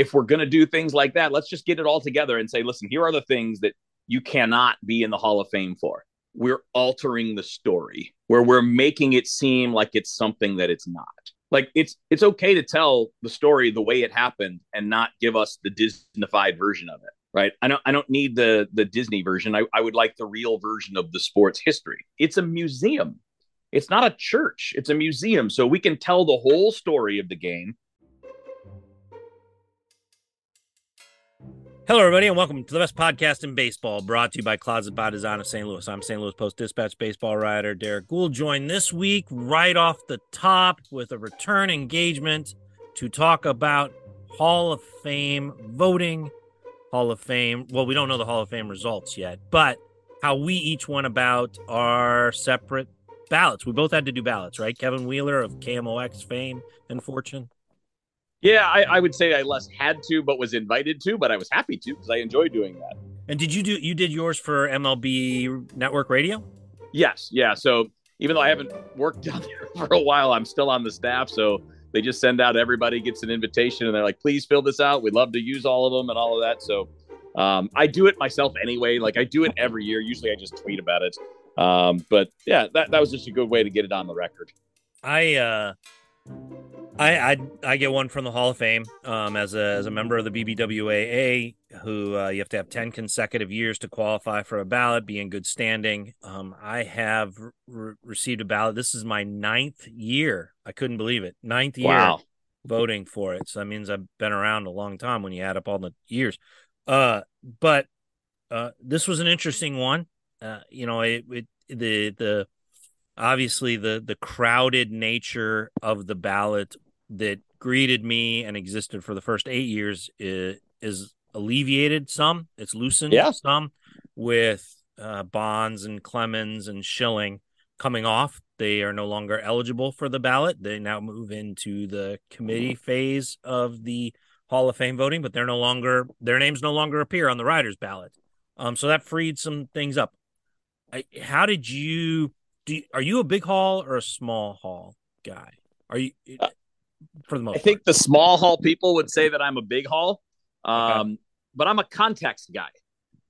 if we're going to do things like that, let's just get it all together and say, listen, here are the things that you cannot be in the Hall of Fame for. We're altering the story where we're making it seem like it's something that it's not. Like it's it's okay to tell the story the way it happened and not give us the Disneyfied version of it. Right. I don't I don't need the the Disney version. I, I would like the real version of the sports history. It's a museum. It's not a church. It's a museum. So we can tell the whole story of the game Hello, everybody, and welcome to the best podcast in baseball, brought to you by Closet by Design of St. Louis. I'm St. Louis Post Dispatch baseball writer Derrick Goold, joined this week right off the top with a return engagement to talk about Hall of Fame voting, Hall of Fame. Well, we don't know the Hall of Fame results yet, but how we each went about our separate ballots. We both had to do ballots, right? Kevin Wheeler of KMOX fame and fortune. Yeah, I, I, would say I less had to, but was invited to, but I was happy to because I enjoy doing that. And did you do you did yours for MLB Network Radio? Yes, yeah. So even though I haven't worked down there for a while, I'm still on the staff. So they just send out everybody gets an invitation, and they're like, "Please fill this out. We'd love to use all of them and all of that." So um, I do it myself anyway. Like I do it every year. Usually I just tweet about it. Um, but yeah, that that was just a good way to get it on the record. I uh I, I, I get one from the Hall of Fame um, as a as a member of the BBWAA, who uh, you have to have ten consecutive years to qualify for a ballot, be in good standing. Um, I have re- received a ballot. This is my ninth year. I couldn't believe it. Ninth year wow. voting for it. So that means I've been around a long time when you add up all the years. Uh, but uh, this was an interesting one. Uh, you know, it, it the the obviously the the crowded nature of the ballot that greeted me and existed for the first eight years is, is alleviated some. It's loosened yeah. some with uh, Bonds and Clemens and Schilling coming off. They are no longer eligible for the ballot. They now move into the committee phase of the Hall of Fame voting, but they're no longer their names no longer appear on the writers' ballot. Um, so that freed some things up. I, how did you do? You, are you a big hall or a small hall guy? Are you? Uh, for the most. I part. think the small hall people would say that I'm a big hall, um, okay. but I'm a context guy.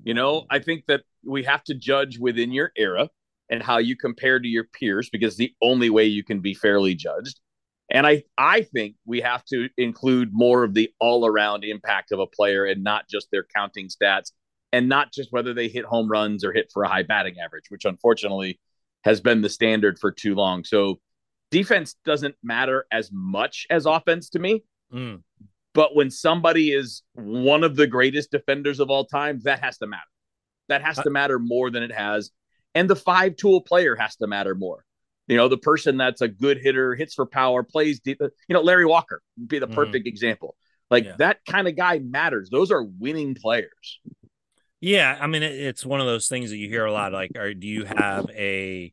You know, I think that we have to judge within your era and how you compare to your peers because the only way you can be fairly judged. And I, I think we have to include more of the all around impact of a player and not just their counting stats and not just whether they hit home runs or hit for a high batting average, which unfortunately has been the standard for too long. So defense doesn't matter as much as offense to me. Mm. But when somebody is one of the greatest defenders of all time, that has to matter. That has uh, to matter more than it has. And the five tool player has to matter more. You know, the person that's a good hitter, hits for power, plays deep. You know, Larry Walker would be the mm. perfect mm. example. Like yeah. that kind of guy matters. Those are winning players. Yeah, I mean, it's one of those things that you hear a lot. Like, are, do you have a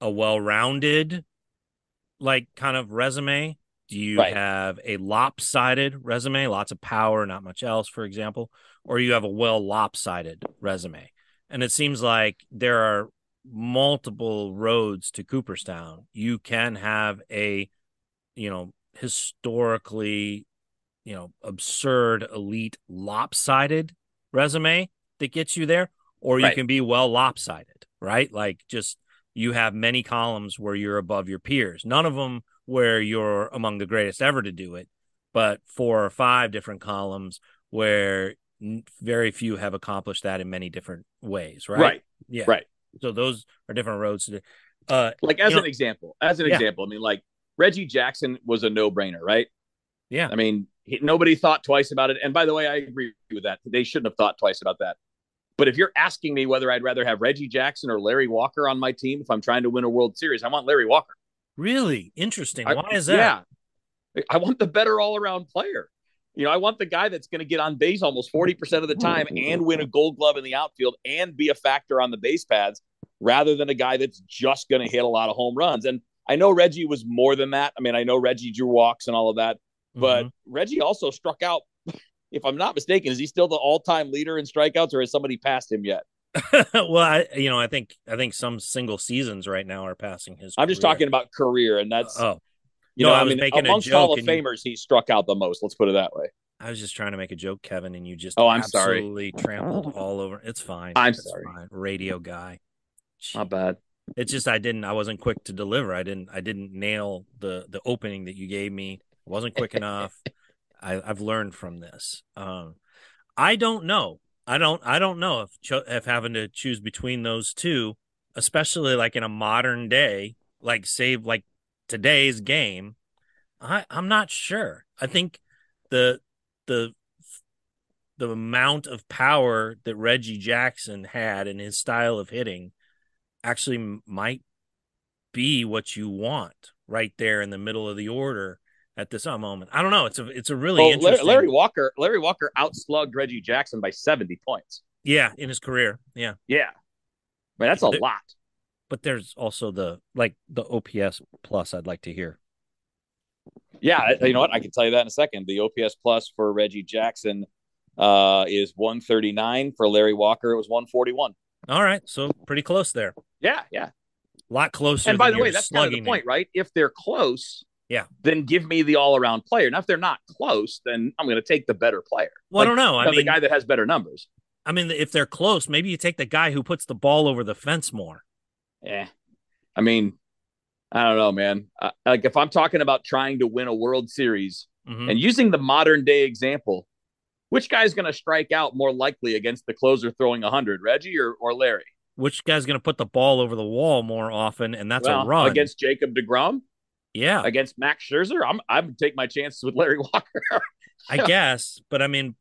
a well-rounded like kind of resume? Do you right. have a lopsided resume, lots of power, not much else, for example, or you have a well lopsided resume? And it seems like there are multiple roads to Cooperstown. You can have a, you know, historically, you know, absurd, elite, lopsided resume that gets you there, or you right. can be well lopsided, right? Like just you have many columns where you're above your peers. None of them where you're among the greatest ever to do it, but four or five different columns where very few have accomplished that in many different ways, right? Right. Yeah. Right. So those are different roads to uh like as an know, example, as an yeah. example, I mean like Reggie Jackson was a no-brainer, right? Yeah. I mean, he, nobody thought twice about it. And by the way, I agree with that. They shouldn't have thought twice about that. But if you're asking me whether I'd rather have Reggie Jackson or Larry Walker on my team if I'm trying to win a World Series, I want Larry Walker. Really interesting. Why I, is that? Yeah, I want the better all around player. You know, I want the guy that's going to get on base almost 40% of the time and win a gold glove in the outfield and be a factor on the base pads rather than a guy that's just going to hit a lot of home runs. And I know Reggie was more than that. I mean, I know Reggie drew walks and all of that, but mm-hmm. Reggie also struck out if I'm not mistaken, is he still the all-time leader in strikeouts, or has somebody passed him yet? well, I you know I think I think some single seasons right now are passing his. I'm just talking about career, and that's oh You No, know, I I, was mean, making a amongst joke Hall of and you- Famers, he struck out the most. Let's put it that way. I was just trying to make a joke, Kevin, and you just Oh, I'm sorry. absolutely trampled all over. It's fine. I'm It's sorry. fine. Radio guy. Not bad. It's just I didn't. I wasn't quick to deliver. I didn't. I didn't nail the the opening that you gave me. I wasn't quick enough. I, I've learned from this. Um, I don't know. I don't. I don't know if cho- if having to choose between those two, especially like in a modern day, like save like today's game, I I'm not sure. I think the the the amount of power that Reggie Jackson had in his style of hitting actually might be what you want right there in the middle of the order at this moment. I don't know. It's a it's a really Well, interesting. Larry Walker, Larry Walker outslugged Reggie Jackson by 70 points. yeah, in his career. Yeah, Yeah. I mean, that's a There- lot. but there's also the like the OPS plus. I'd like to hear. Yeah, you know what? I can tell you that in a second. The OPS plus for Reggie Jackson uh, is 139. For Larry Walker, it was 141. All right, so pretty close there. Yeah, yeah. A lot closer. And by the way, that's kind of the point, right? If they're close, Yeah. then give me the all-around player. Now, if they're not close, then I'm going to take the better player. Well, I don't know. I mean, the guy that has better numbers. I mean, if they're close, maybe you take the guy who puts the ball over the fence more. Yeah. I mean, I don't know, man. Uh, like if I'm talking about trying to win a World Series Mhm. and using the modern day example, which guy's going to strike out more likely against the closer throwing 100, Reggie or, or Larry? Which guy's going to put the ball over the wall more often, and that's Well, a run against Jacob DeGrom, Yeah, against Max Scherzer. I'm I'm gonna take my chances with Larry Walker. I guess, but I mean,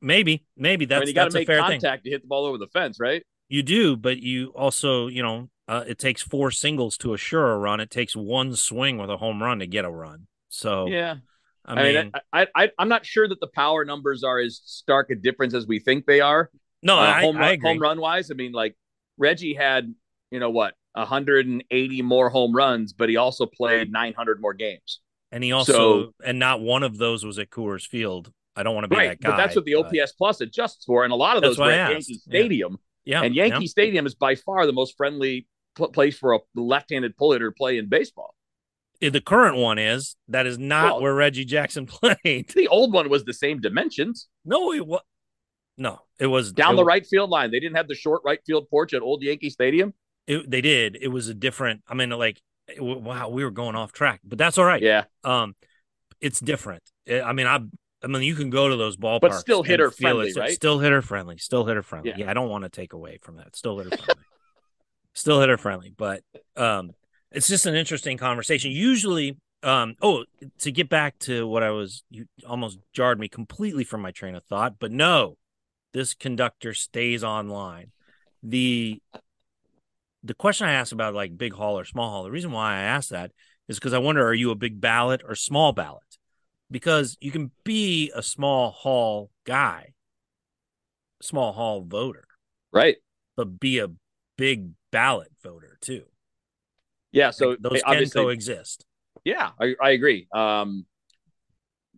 maybe, maybe that's I mean, you got to a make fair contact thing. to hit the ball over the fence, right? You do, but you also, you know, uh, it takes four singles to assure a run. It takes one swing with a home run to get a run. So, Yeah. I I mean, mean, I, I I'm not sure that the power numbers are as stark a difference as we think they are. no, uh, I, home, I run, home run wise, I mean, like Reggie had, you know what, 180 more home runs, but he also played 900 more games. And he also, So- and not one of those was at Coors Field. I don't want to be that guy. but that's what the OPS plus adjusts for, and a lot of those were at. Yankee Stadium, yeah, and Yankee yeah. Stadium is by far the most friendly pl- place for a left-handed pull hitter to play in baseball. Eh, the current one is that is not Well- where Reggie Jackson played. The old one was the same dimensions No, it was. No, it was down it the wa- right field line. They didn't have the short right field porch at Old Yankee Stadium. It, they did. It was a different. I mean, like, wow, we were going off track, but that's all right. Yeah, Um, it's different. I I mean, I, I mean, you can go to those ballparks, But still hitter friendly, it. right? Still hitter friendly. Still hitter friendly. Yeah. Yeah, I don't want to take away from that. Still hitter friendly. still hitter friendly, but um, it's just an interesting conversation. Usually, um, oh, to get back to what I was, you almost jarred me completely from my train of thought, but no, this conductor stays online. The the question I asked about like big hall or small hall, the reason why I asked that is because I wonder are you a big ballot or small ballot? Because you can be a small hall guy, small hall voter, right. but be a big ballot voter too. Yeah, so Like, those can coexist. Yeah, I, I agree. Um,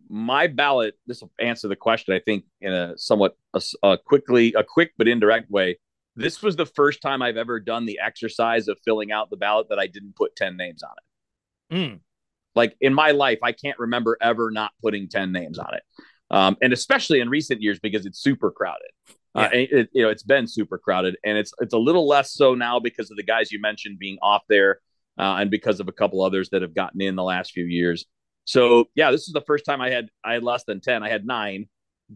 my ballot. This will answer the question. I think in a somewhat a, a quickly, a quick but indirect way. This was the first time I've ever done the exercise of filling out the ballot that I didn't put ten names on it. Mm, Like in my life, I can't remember ever not putting ten names on it, um, and especially in recent years because it's super crowded. Uh, Yeah. and it, you know, it's been super crowded, and it's it's a little less so now because of the guys you mentioned being off there, uh, and because of a couple others that have gotten in the last few years. So yeah, this is the first time I had I had less than ten. I had nine,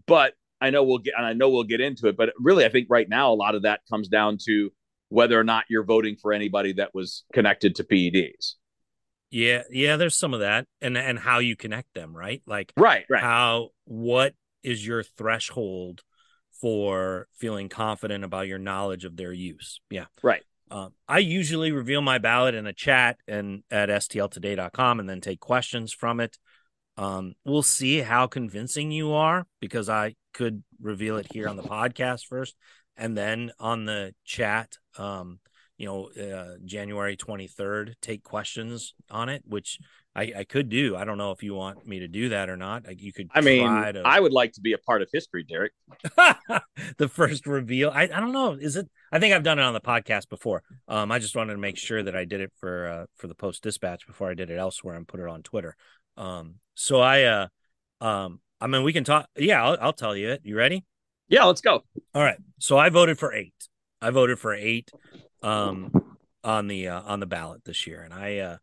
but I know we'll get and I know we'll get into it. But really, I think right now a lot of that comes down to whether or not you're voting for anybody that was connected to PEDs. yeah, yeah. There's some of that, and and how you connect them, right? Like Right, right. how what is your threshold for feeling confident about your knowledge of their use? Yeah, Right. Um, I usually reveal my ballot in a chat and at stltoday.com and then take questions from it. Um, we'll see how convincing you are because I could reveal it here on the podcast first and then on the chat. Um, you know, uh, January 23rd, take questions on it, which I, I could do. I don't know if you want me to do that or not. You could. I mean, to... I would like to be a part of history, Derrick. the first reveal. I, I don't know. Is it? I think I've done it on the podcast before. Um, I just wanted to make sure that I did it for uh, for the Post Dispatch before I did it elsewhere and put it on Twitter. Um, so I uh, um, I mean, we can talk. Yeah, I'll, I'll tell you it. You ready? Yeah, let's go. All right. So I voted for eight. I voted for eight. Um, on the uh, on the ballot this year, and I uh,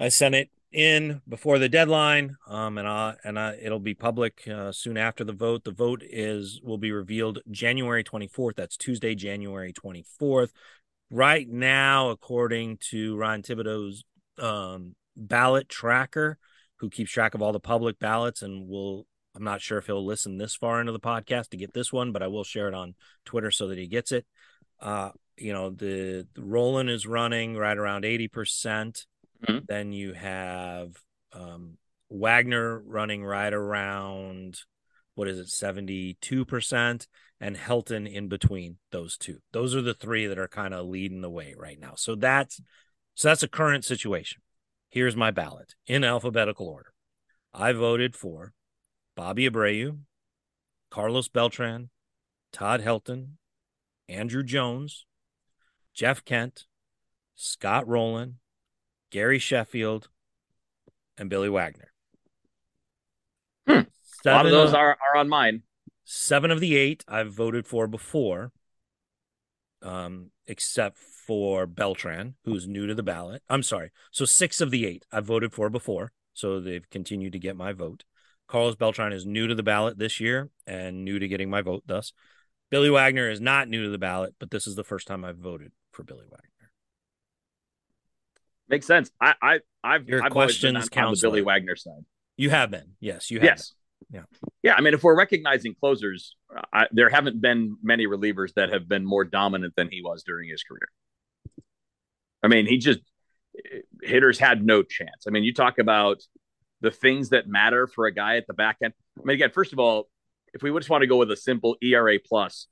I sent it in before the deadline, um, and I and I, it'll be public uh, soon after the vote. The vote is will be revealed January twenty fourth. That's Tuesday, January twenty fourth. Right now, according to Ryan Thibodaux's um, ballot tracker, who keeps track of all the public ballots, and will I'm not sure if he'll listen this far into the podcast to get this one, but I will share it on Twitter so that he gets it. Uh, you know the, the Rolen is running right around 80%. percent mm hmm Then you have um, Wagner running right around what is it 72% and Helton in between those two. Those are the three that are kind of leading the way right now. So that's so that's a current situation. Here's my ballot in alphabetical order. I voted for Bobby Abreu, Carlos Beltran, Todd Helton, Andruw Jones, Jeff Kent, Scott Rolen, Gary Sheffield, and Billy Wagner. Hmm. A lot of those of, are, are on mine. Seven of the eight I've voted for before, um, except for Beltran, who's new to the ballot. I'm sorry. So six of the eight I've voted for before. So they've continued to get my vote. Carlos Beltran is new to the ballot this year and new to getting my vote, thus. Billy Wagner is not new to the ballot, but this is the first time I've voted for Billy Wagner. Makes sense. I, I, I've your I've questions on, on the Billy Wagner side. You have been, yes, you have. Yes, been. yeah, yeah. I mean, if we're recognizing closers, I, there haven't been many relievers that have been more dominant than he was during his career. I mean, he just hitters had no chance. I mean, you talk about the things that matter for a guy at the back end. I mean, again, first of all, if we just want to go with a simple ERA plus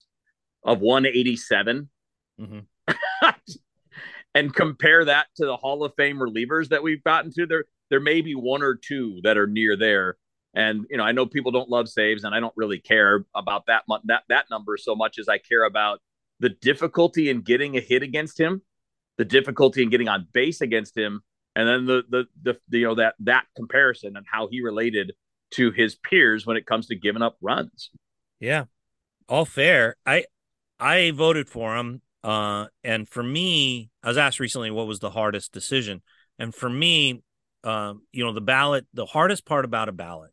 of 187, mm-hmm. and compare that to the Hall of Fame relievers that we've gotten to, there there may be one or two that are near there. And you know, I know people don't love saves, and I don't really care about that that that number so much as I care about the difficulty in getting a hit against him, the difficulty in getting on base against him, and then the the the, the you know that that comparison and how he related to his peers when it comes to giving up runs. Yeah, all fair. I I voted for him uh, and for me, I was asked recently what was the hardest decision, and for me, uh, you know, the ballot, the hardest part about a ballot,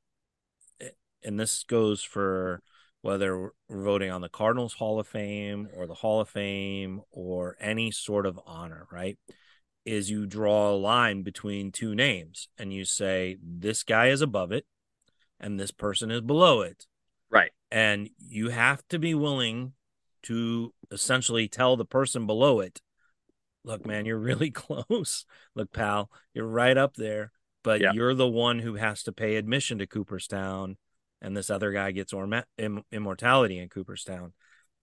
eh, and this goes for whether we're voting on the Cardinals Hall of Fame or the Hall of Fame or any sort of honor, right? Is you draw a line between two names and you say this guy is above it and this person is below it. Right. And you have to be willing to essentially tell the person below it, look, man, you're really close. Look, pal, you're right up there, but yeah. you're the one who has to pay admission to Cooperstown, and this other guy gets orma- Im- immortality in Cooperstown.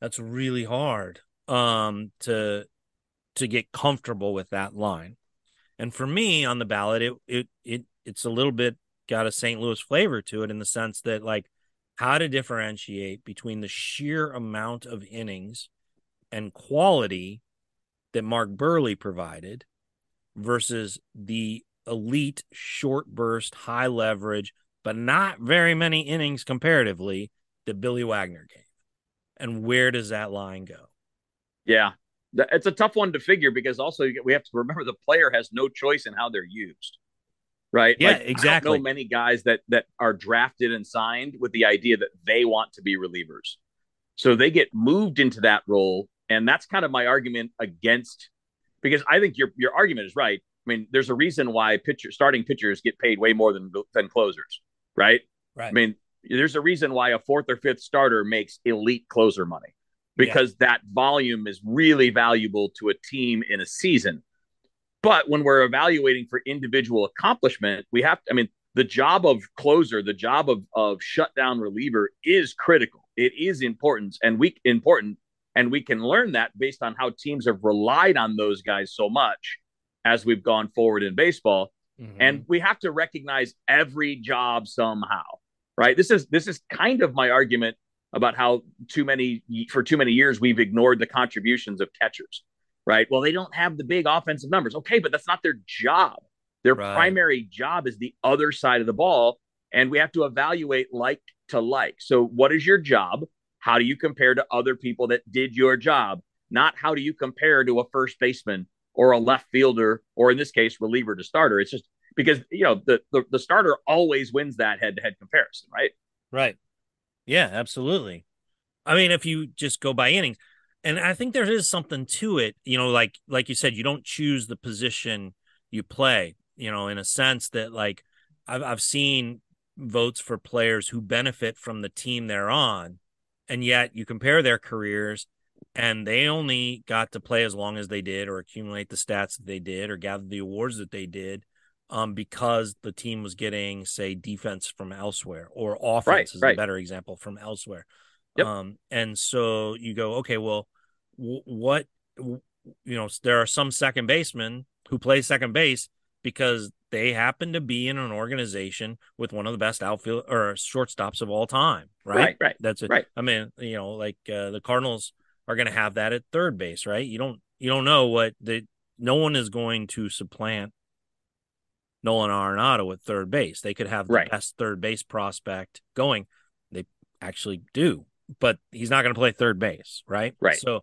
That's really hard um, to to get comfortable with that line. And for me on the ballot, it it it it's a little bit got a St. Louis flavor to it in the sense that like how to differentiate between the sheer amount of innings and quality that Mark Buehrle provided versus the elite short burst, high leverage, but not very many innings comparatively that Billy Wagner gave. And where does that line go? Yeah, it's a tough one to figure because also we have to remember the player has no choice in how they're used right? Yeah, like, exactly. I know many guys that that are drafted and signed with the idea that they want to be relievers, so they get moved into that role, and that's kind of my argument against. Because I think your your argument is right. I mean, there's a reason why pitcher starting pitchers get paid way more than than closers, right? Right. I mean, there's a reason why a fourth or fifth starter makes elite closer money because yeah. that volume is really valuable to a team in a season. But when we're evaluating for individual accomplishment, we have to, I mean, the job of closer, the job of, of shutdown reliever is critical. It is important and we important. And we can learn that based on how teams have relied on those guys so much as we've gone forward in baseball. Mm-hmm. And we have to recognize every job somehow, right? This is this is kind of my argument about how too many for too many years we've ignored the contributions of catchers, right? Well, they don't have the big offensive numbers. Okay, but that's not their job. Their right. primary job is the other side of the ball, and we have to evaluate like to like. So, what is your job? How do you compare to other people that did your job? Not how do you compare to a first baseman or a left fielder, or in this case, reliever to starter. It's just because you know the the, the starter always wins that head to head comparison, right? Right. Yeah, absolutely. I mean, if you just go by innings, and I think there is something to it. You know, like like you said, you don't choose the position you play. You know, in a sense that like I've I've seen votes for players who benefit from the team they're on, and yet you compare their careers and they only got to play as long as they did or accumulate the stats that they did or gather the awards that they did um, because the team was getting say defense from elsewhere or offense right, is right. a better example from elsewhere yep. um, and so you go okay well w- what w- you know there are some second basemen who play second base because they happen to be in an organization with one of the best outfield or shortstops of all time right right, right. that's it right i mean you know like uh, the cardinals are going to have that at third base, right? You don't you don't know what the no one is going to supplant Nolan Arenado at third base. They could have the right. best third base prospect going. They actually do, but he's not going to play third base, right? Right. So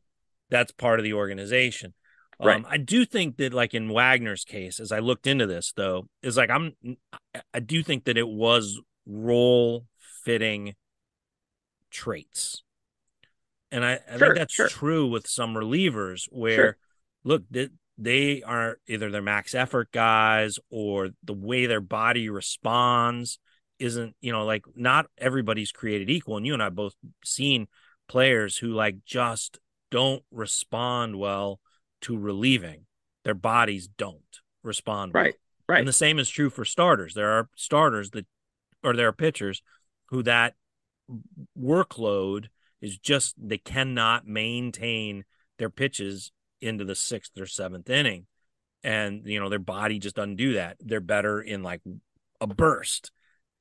that's part of the organization. Right. Um, I do think that, like in Wagner's case, as I looked into this, though, is like I'm, I do think that it was role fitting traits and I, I sure, think that's sure. true with some relievers where, sure. look, they, they are either their max effort guys or the way their body responds isn't, you know, like not everybody's created equal. And you and I both seen players who like just don't respond well to relieving. Their bodies don't respond right. Well. Right. And the same is true for starters. There are starters that, or there are pitchers who that workload is just they cannot maintain their pitches into the sixth or seventh inning. And, you know, their body just doesn't do that. They're better in like a burst.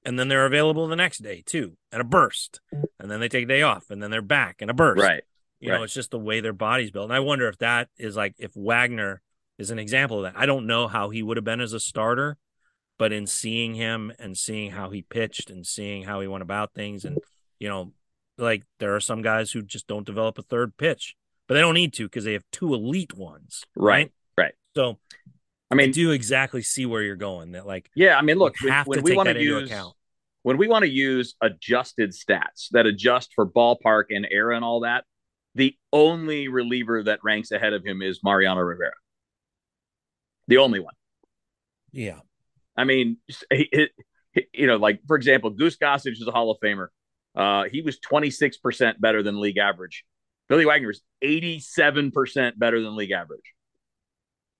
And then they're available the next day too, and a burst. And then they take a day off and then they're back in a burst. Right. You right. know, it's just the way their body's built. And I wonder if that is like if Wagner is an example of that. I don't know how he would have been as a starter, but in seeing him and seeing how he pitched and seeing how he went about things and you know like there are some guys who just don't develop a third pitch, but they don't need to because they have two elite ones. Right. Right. So I mean, I do exactly see where you're going. That like, yeah, I mean, look, when, when we want to use account. when we want to use adjusted stats that adjust for ballpark and era and all that, the only reliever that ranks ahead of him is Mariano Rivera. The only one. Yeah. I mean, it, it, you know, like for example, Goose Gossage is a Hall of Famer. Uh, he was 26% better than league average. Billy Wagner is 87% better than league average.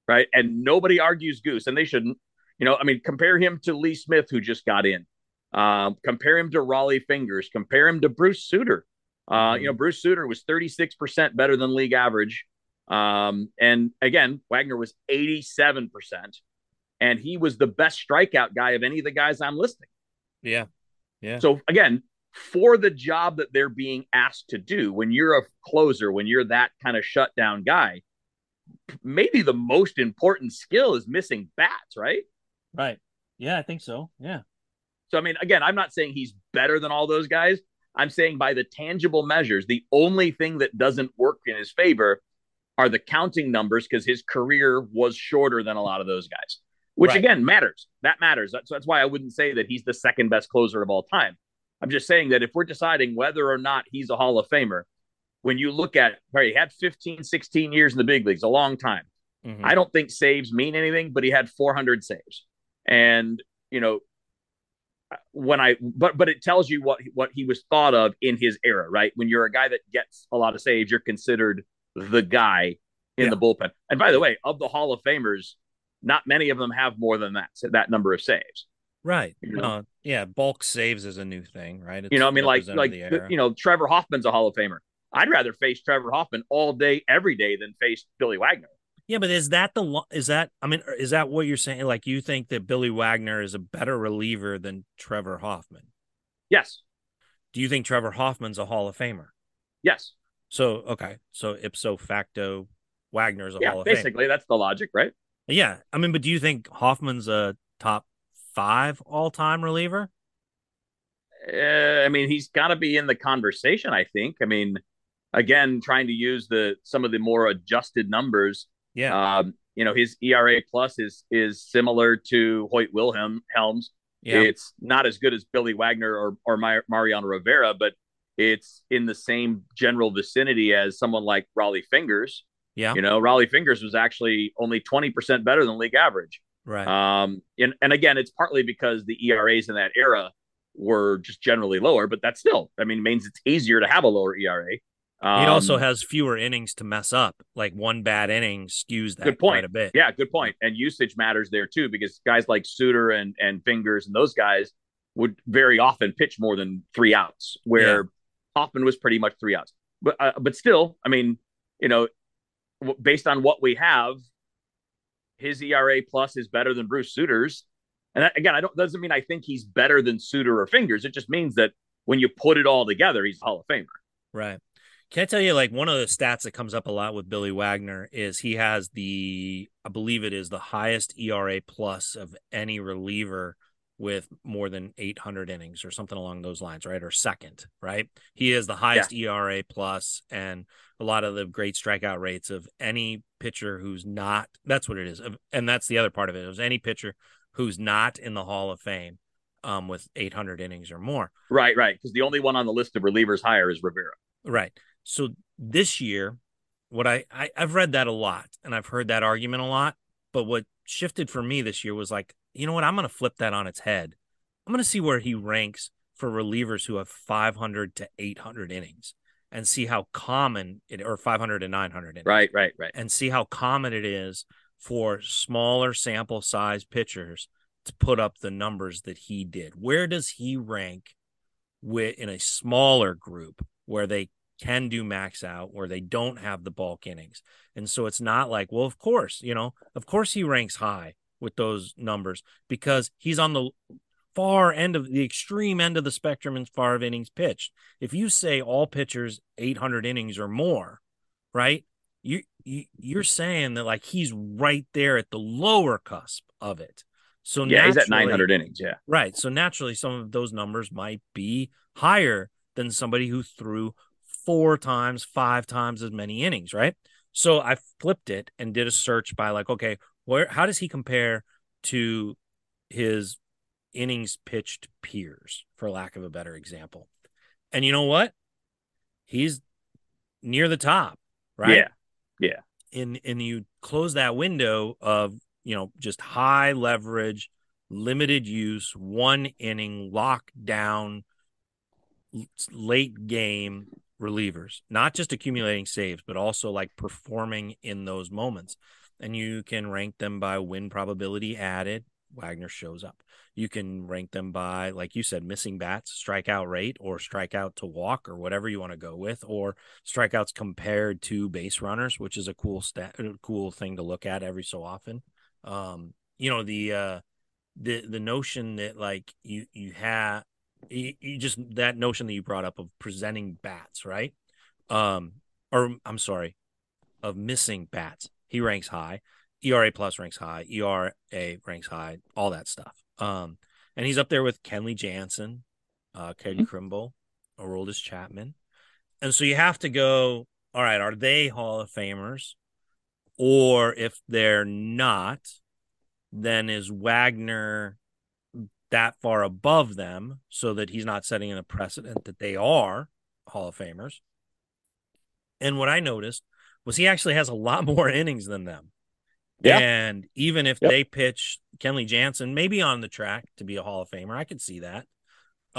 Right. And nobody argues Goose, and they shouldn't. You know, I mean, compare him to Lee Smith, who just got in. Um, compare him to Rollie Fingers. Compare him to Bruce Sutter. Uh, mm-hmm. You know, Bruce Sutter was 36% better than league average. Um, and again, Wagner was 87%. And he was the best strikeout guy of any of the guys I'm listing. Yeah. Yeah. So again, for the job that they're being asked to do. When you're a closer, when you're that kind of shutdown guy, maybe the most important skill is missing bats, right? Right. Yeah, I think so. Yeah. So, I mean, again, I'm not saying he's better than all those guys. I'm saying by the tangible measures, the only thing that doesn't work in his favor are the counting numbers because his career was shorter than a lot of those guys, which right. again matters. That matters. That's, that's why I wouldn't say that he's the second best closer of all time. I'm just saying that if we're deciding whether or not he's a Hall of Famer, when you look at, right, he had 15, 16 years in the big leagues, a long time. Mm-hmm. I don't think saves mean anything, but he had 400 saves. And, you know, when I, but, but it tells you what, what he was thought of in his era, right? When you're a guy that gets a lot of saves, you're considered the guy in yeah. the bullpen. And by the way, of the Hall of Famers, not many of them have more than that, that number of saves. Right. You know? uh, yeah, bulk saves is a new thing, right? It's you know, I mean, like like you know, Trevor Hoffman's a Hall of Famer. I'd rather face Trevor Hoffman all day, every day, than face Billy Wagner. Yeah, but is that the is that I mean is that what you're saying? Like you think that Billy Wagner is a better reliever than Trevor Hoffman? Yes. Do you think Trevor Hoffman's a Hall of Famer? Yes. So okay, so ipso facto, Wagner's a yeah, Hall of Famer. basically that's the logic, right? Yeah, I mean, but do you think Hoffman's a top five all time reliever? Uh, I mean, he's got to be in the conversation. I think. I mean, again, trying to use the some of the more adjusted numbers. Yeah, Um, you know, his ERA plus is is similar to Hoyt Wilhelm Helms. yeah, It's not as good as Billy Wagner or or Mar- Mariano Rivera, but it's in the same general vicinity as someone like Rollie Fingers. yeah, You know, Rollie Fingers was actually only twenty percent better than league average. Right. Um, and, and again, it's partly because the ERAs in that era were just generally lower, but that's still, I mean, it means it's easier to have a lower ERA. Um, he also has fewer innings to mess up. Like one bad inning skews that Good point. quite a bit. yeah, good point. And usage matters there too, because guys like Sutter and, and Fingers and those guys would very often pitch more than three outs, where Hoffman was pretty much three outs. But, uh, but still, I mean, you know, based on what we have, his ERA plus is better than Bruce Sutter's. And again, I don't doesn't mean I think he's better than Suter or Fingers. It just means that when you put it all together, he's a Hall of Famer. Right. Can I tell you, like, one of the stats that comes up a lot with Billy Wagner is he has the, I believe it is the highest ERA plus of any reliever with more than 800 innings or something along those lines, right? Or second, right? He is the highest ERA plus and a lot of the great strikeout rates of any pitcher who's not, that's what it is. And that's the other part of it is any pitcher who's not in the Hall of Fame um, with 800 innings or more. Right, right. Because the only one on the list of relievers higher is Rivera. Right. So this year, what I, I I've read that a lot and I've heard that argument a lot, but what shifted for me this year was like, you know what, I'm going to flip that on its head. I'm going to see where he ranks for relievers who have 500 to 800 innings and see how common it or 500 to 900 innings. Right, right, right. And see how common it is for smaller sample size pitchers to put up the numbers that he did. Where does he rank with in a smaller group where they can do max out, where they don't have the bulk innings? And so it's not like, well, of course, you know, of course he ranks high with those numbers because he's on the far end of the extreme end of the spectrum as far as innings pitched. If you say all pitchers 800 innings or more, right? You, you you're saying that like he's right there at the lower cusp of it. So Yeah, he's at 900 innings. Yeah. Right. So naturally, some of those numbers might be higher than somebody who threw four times, five times as many innings. Right. So I flipped it and did a search by like, okay, where how does he compare to his innings pitched peers, for lack of a better example? And you know what? He's near the top, right? Yeah. Yeah. And and you close that window of you know just high leverage limited use one inning lockdown late game relievers not just accumulating saves but also like performing in those moments and you can rank them by win probability added wagner shows up you can rank them by like you said missing bats strikeout rate or strikeout to walk or whatever you want to go with or strikeouts compared to base runners, which is a cool stat, cool thing to look at every so often. Um, you know the uh, the the notion that like you you have you, you just that notion that you brought up of presenting bats, right? Um, or I'm sorry, of missing bats. He ranks high. ERA plus ranks high. ERA ranks high. All that stuff. Um, and he's up there with Kenley Jansen, uh, Kelly Kimbrel, Aroldis Chapman. And so you have to go, all right, are they Hall of Famers? Or if they're not, then is Wagner that far above them so that he's not setting in a precedent that they are Hall of Famers? And what I noticed was he actually has a lot more innings than them. Yeah. And even if Yep. they pitch Kenley Jansen, maybe on the track to be a Hall of Famer, I could see that.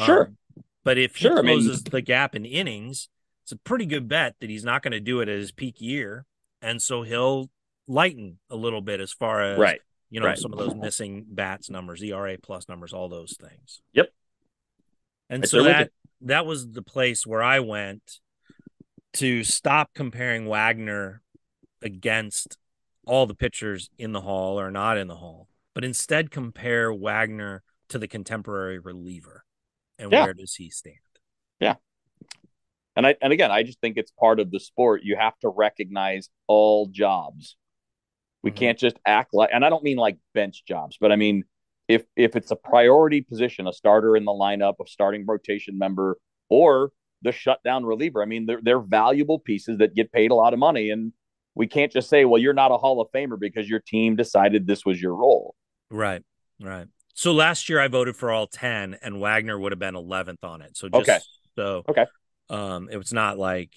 Sure. Um, but if he Sure, I mean- closes the gap in innings, it's a pretty good bet that he's not going to do it at his peak year, and so he'll lighten a little bit as far as Right. you know right. some of those missing bats numbers, ERA plus numbers, all those things. Yep. And Right so that that was the place where I went to stop comparing Wagner against all the pitchers in the hall or not in the hall, but instead compare Wagner to the contemporary reliever and Yeah. where does he stand? Yeah. And I and again, I just think it's part of the sport. You have to recognize all jobs. We Mhm. can't just act like and I don't mean like bench jobs, but I mean if if it's a priority position, a starter in the lineup, a starting rotation member, or the shutdown reliever. I mean, they're they're valuable pieces that get paid a lot of money. And we can't just say, well, you're not a Hall of Famer because your team decided this was your role. Right, right. So last year I voted for all 10 and Wagner would have been 11th on it. So just Okay. so Okay. um it was not like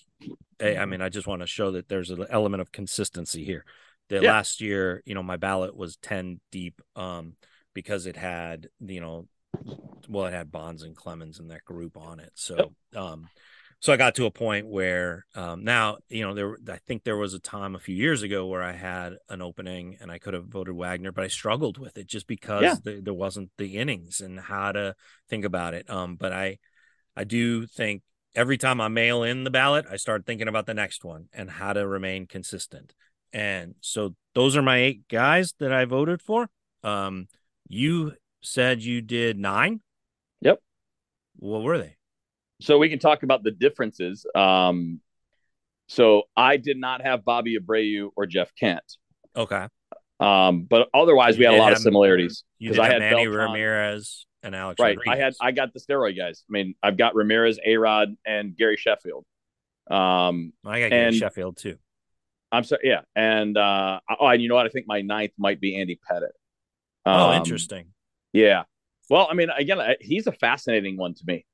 I I mean I just want to show that there's an element of consistency here. The Yeah. last year, you know, my ballot was 10 deep um because it had, you know, well it had Bonds and Clemens in that group on it. So um so I got to a point where um now, you know, there I think there was a time a few years ago where I had an opening and I could have voted Wagner, but I struggled with it just because Yeah. the, there wasn't the innings and how to think about it. Um but I I do think every time I mail in the ballot, I start thinking about the next one and how to remain consistent. And so those are my eight guys that I voted for. Um, you said you did nine. Yep. What were they? So we can talk about the differences. Um, so I did not have Bobby Abreu or Jeff Kent. Okay. Um, but otherwise, we had a lot of similarities because I had Manny Beltran. Ramirez and Alex. right. I had I got the steroid guys. I mean, I've got Ramirez, A Rod, and Gary Sheffield. Um, I got Gary Sheffield too. I'm sorry, yeah, and uh, oh, and you know what? I think my ninth might be Andy Pettitte. Oh, Um, interesting. Yeah. Well, I mean, again, he's a fascinating one to me.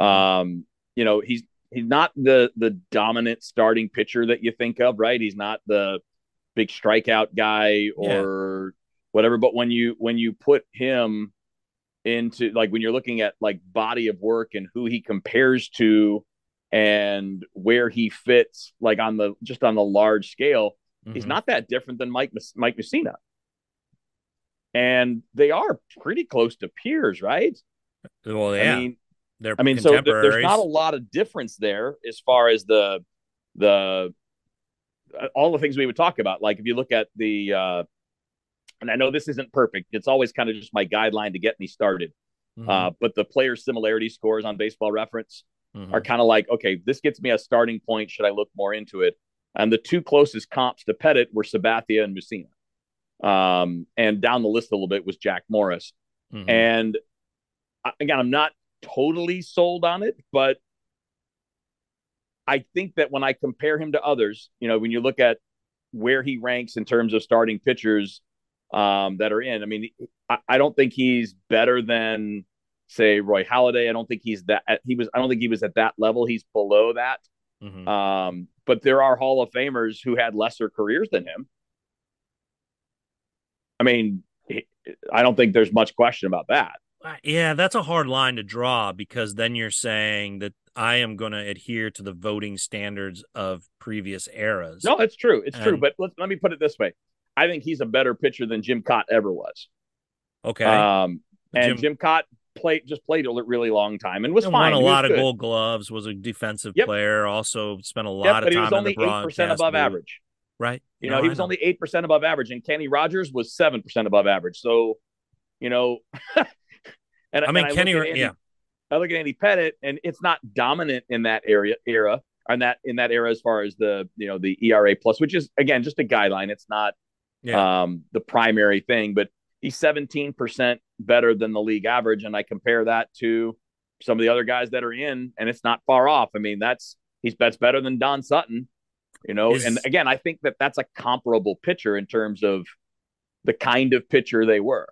Um, you know, he's he's not the the dominant starting pitcher that you think of, right? He's not the big strikeout guy or whatever. But when you when you put him into like when you're looking at like body of work and who he compares to and where he fits, like on the just on the large scale, he's Mhm. not that different than Mike Mike Mussina. And they are pretty close to peers, right? Well, yeah. I mean, they're I mean, so th- there's not a lot of difference there as far as the the uh, all the things we would talk about. Like if you look at the, uh, and I know this isn't perfect. It's always kind of just my guideline to get me started. Mhm. Uh, but the player similarity scores on Baseball Reference Mhm. are kind of like, okay, this gets me a starting point. Should I look more into it? And the two closest comps to Pettitte were Sabathia and Mussina. Um, and down the list a little bit was Jack Morris. Mhm. And again, I'm not totally sold on it, but I think that when I compare him to others, you know, when you look at where he ranks in terms of starting pitchers um, that are in, I mean, I, I don't think he's better than say Roy Halladay. I don't think he's that he was. I don't think he was at that level. He's below that. Mhm. Um, but there are Hall of Famers who had lesser careers than him. I mean, I don't think there's much question about that. Yeah, that's a hard line to draw because then you're saying that I am going to adhere to the voting standards of previous eras. No, it's true. It's true. But let, let me put it this way: I think he's a better pitcher than Jim Kaat ever was. Okay. Um, and Jim- Jim, Kaat played just played a really long time and was And fine. won a He lot of good. gold gloves, was a defensive Percent player, also spent a lot Yep, of but he time was on only the eight percent above booth. average. Right. You No, know, he I was only eight percent above average, and Kenny Rogers was seven percent above average. So, you know, and I mean, and Kenny, look at Andy- yeah. I look at Andy Pettitte, and it's not dominant in that area era, and that in that era as far as the you know the ERA plus, which is again just a guideline. It's not Yeah. um, the primary thing, but he's seventeen percent better than the league average, and I compare that to some of the other guys that are in, and it's not far off. I mean, that's he's that's better than Don Sutton, you know. Is- and again, I think that that's a comparable pitcher in terms of the kind of pitcher they were.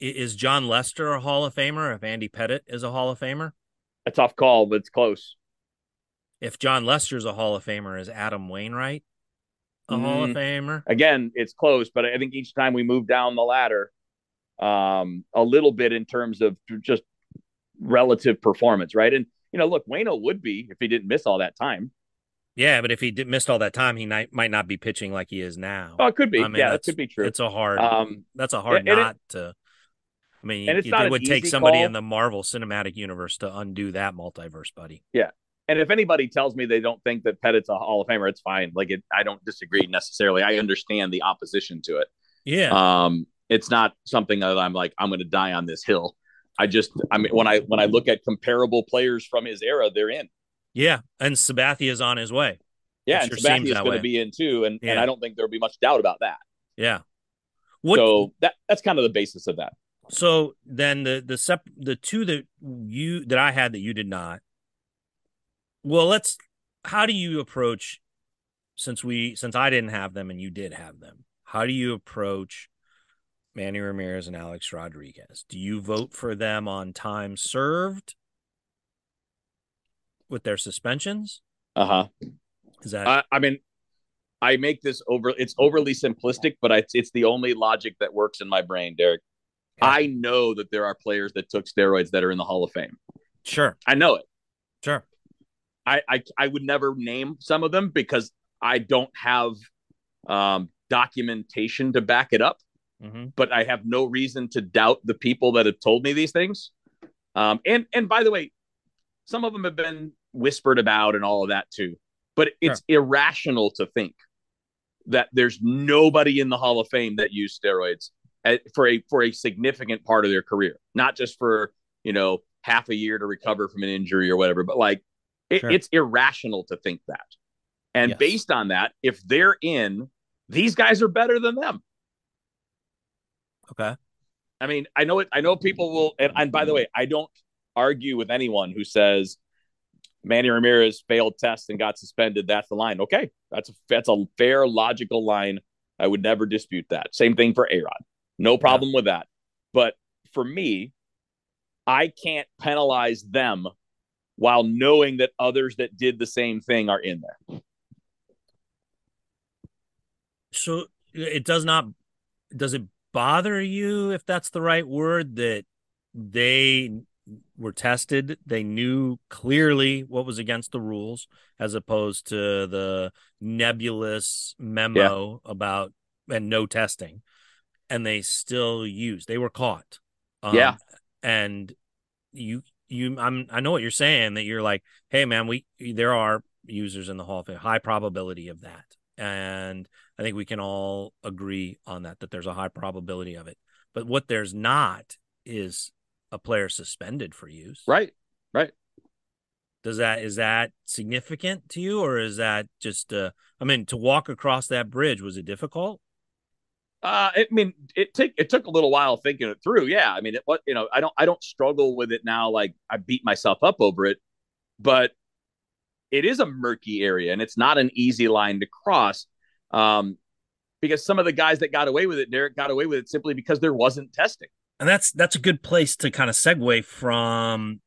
Is Jon Lester a Hall of Famer if Andy Pettitte is a Hall of Famer? A tough call, but it's close. If Jon Lester's a Hall of Famer, is Adam Wainwright a Hall of Mm. Famer? again, it's close, but I think each time we move down the ladder, um, a little bit in terms of just relative performance, right? And you know, look, Wayno would be if he didn't miss all that time. Yeah, but if he did, missed all that time, he might, might not be pitching like he is now. Oh, it could be. I mean, yeah, that could be true. It's a hard. Um, that's a hard it- not to. I mean, and it's it, not it would take somebody call. in the Marvel Cinematic Universe to undo that multiverse, buddy. Yeah, and if anybody tells me they don't think that Pettitte's a Hall of Famer, it's fine. Like it, I don't disagree necessarily. I understand the opposition to it. Yeah. Um, it's not something that I'm like I'm going to die on this hill. I just I mean when I when I look at comparable players from his era, they're in. Yeah, and Sabathia is on his way. Yeah, and Sabathia is going to be in too, and yeah. and I don't think there'll be much doubt about that. Yeah. What, so that that's kind of the basis of that. So then the the sep the two that you that I had that you did not. Well, let's. How do you approach? Since we since I didn't have them and you did have them, how do you approach Manny Ramirez and Alex Rodriguez? Do you vote for them on time served with their suspensions? Uh huh. Is that? I, I mean, I make this over. It's overly simplistic, but it's it's the only logic that works in my brain, Derrick. I know that there are players that took steroids that are in the Hall of Fame. Sure, I know it. Sure. I I, I would never name some of them because I don't have um, documentation to back it up. Mm-hmm. But I have no reason to doubt the people that have told me these things. Um, and and by the way, some of them have been whispered about and all of that too. But it's sure. irrational to think that there's nobody in the Hall of Fame that used steroids at, for a for a significant part of their career, not just for you know half a year to recover from an injury or whatever, but like it, sure. it's irrational to think that. And yes. based on that, if they're in, these guys are better than them. Okay. I mean, I know it. I know people will. And, and by the way, I don't argue with anyone who says Manny Ramirez failed test and got suspended. That's the line. Okay, that's a that's a fair, logical line. I would never dispute that. Same thing for Arod. No problem yeah. with that. But for me, I can't penalize them while knowing that others that did the same thing are in there. So it does not does it bother you if that's the right word that they were tested. They knew clearly what was against the rules, as opposed to the nebulous memo yeah. about and no testing, and they still used. They were caught. Um, yeah, and you you I'm I know what you're saying that you're like, hey man, we there are users in the Hall of Fame, high probability of that, and I think we can all agree on that that there's a high probability of it. But what there's not is a player suspended for use. Right. Right. Does that is that significant to you, or is that just? Uh, I mean, to walk across that bridge was it difficult? Uh, I mean, it took it took a little while thinking it through. Yeah, I mean, it what you know, I don't I don't struggle with it now. Like I beat myself up over it, but it is a murky area, and it's not an easy line to cross. Um, because some of the guys that got away with it, Derrick got away with it simply because there wasn't testing and that's that's a good place to kind of segue from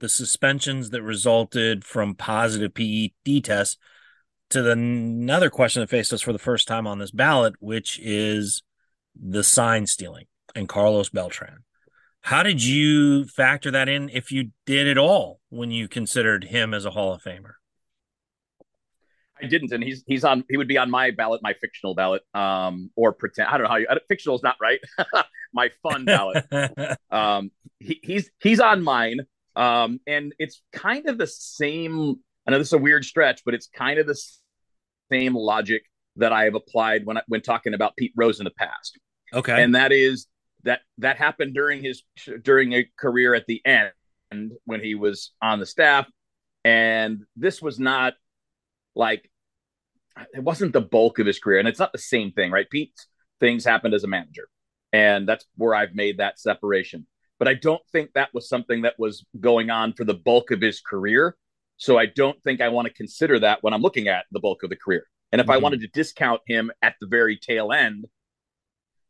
the suspensions that resulted from positive PED tests to the another question that faced us for the first time on this ballot, which is the sign stealing and Carlos Beltran. How did you factor that in, if you did at all, when you considered him as a Hall of Famer? I didn't, and he's he's on. He would be on my ballot, my fictional ballot, um, or pretend. I don't know how you. Fictional is not right. my fun ballot. um, he, he's he's on mine, um, and it's kind of the same. I know this is a weird stretch, but it's kind of the same logic that I have applied when I, when talking about Pete Rose in the past. Okay, and that is that that happened during his during a career at the end when he was on the staff, and this was not like it wasn't the bulk of his career, and it's not the same thing, right? Pete's things happened as a manager, and that's where I've made that separation. But I don't think that was something that was going on for the bulk of his career. So I don't think I want to consider that when I'm looking at the bulk of the career. And if mm-hmm. I wanted to discount him at the very tail end,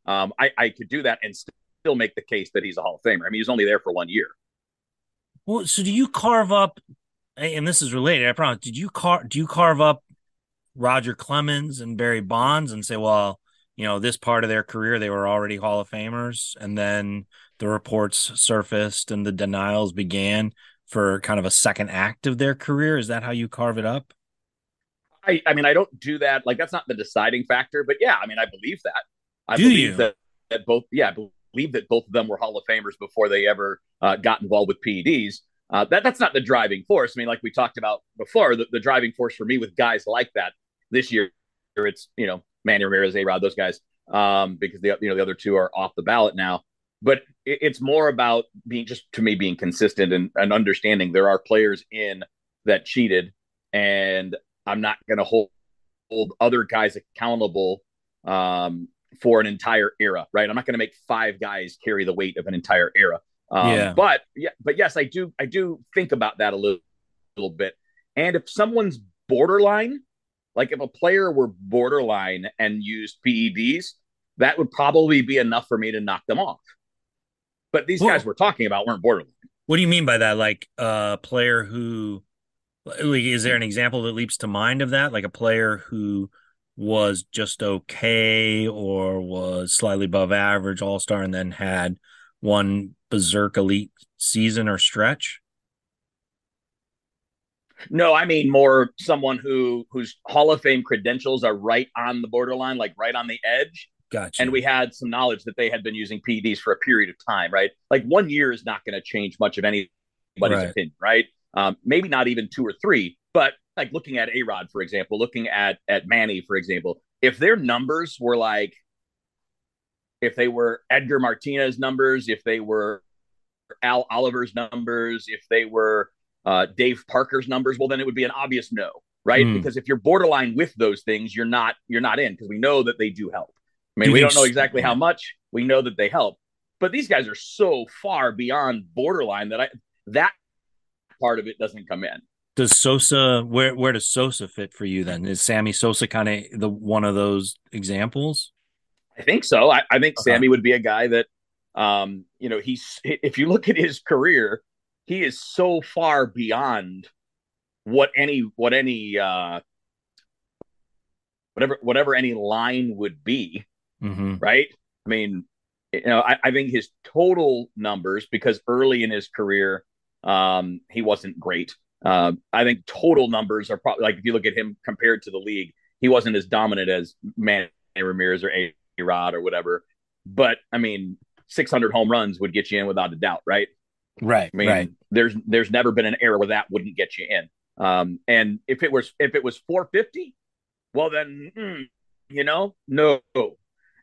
um, I, I could do that and still make the case that he's a Hall of Famer. I mean, he's only there for one year. Well, so do you carve up? And this is related. I promise. Did you carve? Do you carve up Roger Clemens and Barry Bonds and say, well, you know, this part of their career, they were already Hall of Famers. And then the reports surfaced and the denials began for kind of a second act of their career. Is that how you carve it up? I, I mean, I don't do that. Like, that's not the deciding factor, but yeah, I mean, I believe that. I do believe you? that, that both, yeah, I believe that both of them were Hall of Famers before they ever uh, got involved with PEDs. Uh, that that's not the driving force. I mean, like we talked about before, the, the driving force for me with guys like that this year, it's you know Manny Ramirez, A Rod, those guys, um, because the you know the other two are off the ballot now. But it, it's more about being just to me being consistent and, and understanding there are players in that cheated, and I'm not going to hold hold other guys accountable um, for an entire era, right? I'm not going to make five guys carry the weight of an entire era. Um, yeah. But yeah, but yes, I do. I do think about that a little, little bit. And if someone's borderline, like if a player were borderline and used PEDs, that would probably be enough for me to knock them off. But these guys we're talking about weren't borderline. What do you mean by that? Like a player who, like, is there an example that leaps to mind of that? Like a player who was just okay or was slightly above average all star and then had one berserk elite season or stretch? No, I mean more someone who whose Hall of Fame credentials are right on the borderline, like right on the edge. Gotcha. And we had some knowledge that they had been using PEDs for a period of time, right? Like one year is not going to change much of anybody's right. opinion, right? Um, maybe not even two or three, but like looking at A Rod, for example, looking at at Manny, for example, if their numbers were like if they were Edgar Martinez numbers, if they were Al Oliver's numbers, if they were uh, Dave Parker's numbers, well, then it would be an obvious no, right? Mm. Because if you're borderline with those things, you're not you're not in because we know that they do help. I mean, do we don't know exactly how much. We know that they help, but these guys are so far beyond borderline that I that part of it doesn't come in. Does Sosa where where does Sosa fit for you then? Is Sammy Sosa kind of the one of those examples? I think so. I, I think okay. Sammy would be a guy that, um, you know, he's if you look at his career, he is so far beyond what any what any uh, whatever whatever any line would be, mm-hmm. right? I mean, you know, I, I, think his total numbers because early in his career, um, he wasn't great. Uh, I think total numbers are probably like if you look at him compared to the league, he wasn't as dominant as Manny Ramirez or A Rod or whatever. But I mean, 600 home runs would get you in without a doubt, right? Right. I mean, right. there's there's never been an era where that wouldn't get you in. Um, and if it was if it was 450, well then, mm, you know, no.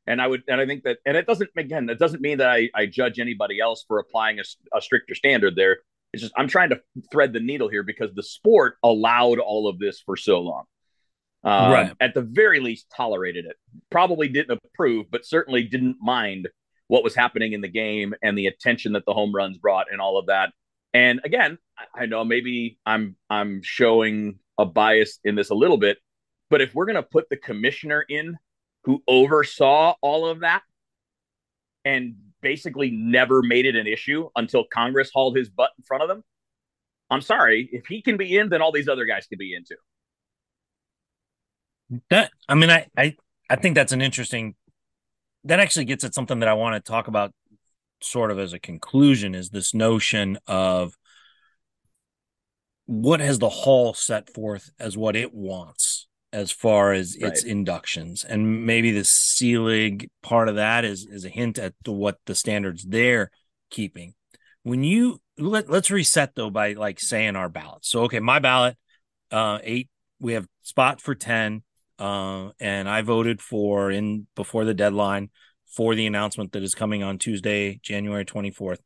And I would, and I think that, and it doesn't again, it doesn't mean that I, I judge anybody else for applying a, a stricter standard there. It's just I'm trying to thread the needle here because the sport allowed all of this for so long. Um, right. At the very least, tolerated it. Probably didn't approve, but certainly didn't mind what was happening in the game and the attention that the home runs brought and all of that. And again, I know maybe I'm I'm showing a bias in this a little bit, but if we're going to put the commissioner in who oversaw all of that and basically never made it an issue until Congress hauled his butt in front of them, I'm sorry, if he can be in, then all these other guys can be in too. That I mean, I I I think that's an interesting. That actually gets at something that I want to talk about, sort of as a conclusion, is this notion of what has the hall set forth as what it wants as far as right. its inductions, and maybe the League part of that is is a hint at to what the standards they're keeping. When you let let's reset though by like saying our ballots. So okay, my ballot, uh, eight. We have spot for ten uh, and I voted for in before the deadline for the announcement that is coming on Tuesday, January 24th.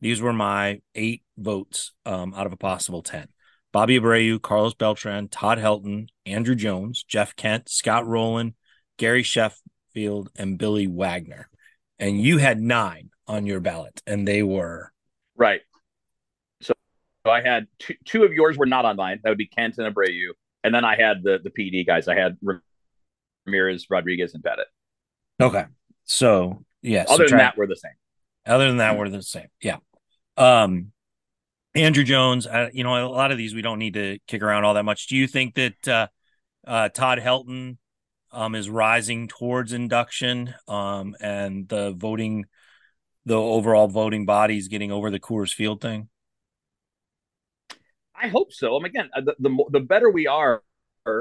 These were my eight votes um, out of a possible 10. Bobby Abreu, Carlos Beltran, Todd Helton, Andruw Jones, Jeff Kent, Scott Rolen, Gary Sheffield, and Billy Wagner. And you had nine on your ballot, and they were right. So, so I had two, two of yours were not on mine. That would be Kent and Abreu and then I had the the PD guys. I had Ramirez, Rodriguez, and Pettitte. Okay, so yes. Yeah, other than that, we're the same. Other than that, we're the same. Yeah. Um, Andruw Jones. Uh, you know, a lot of these we don't need to kick around all that much. Do you think that uh, uh, Todd Helton um, is rising towards induction, um, and the voting, the overall voting body is getting over the Coors Field thing? I hope so. I mean, again, uh, the, the the better we are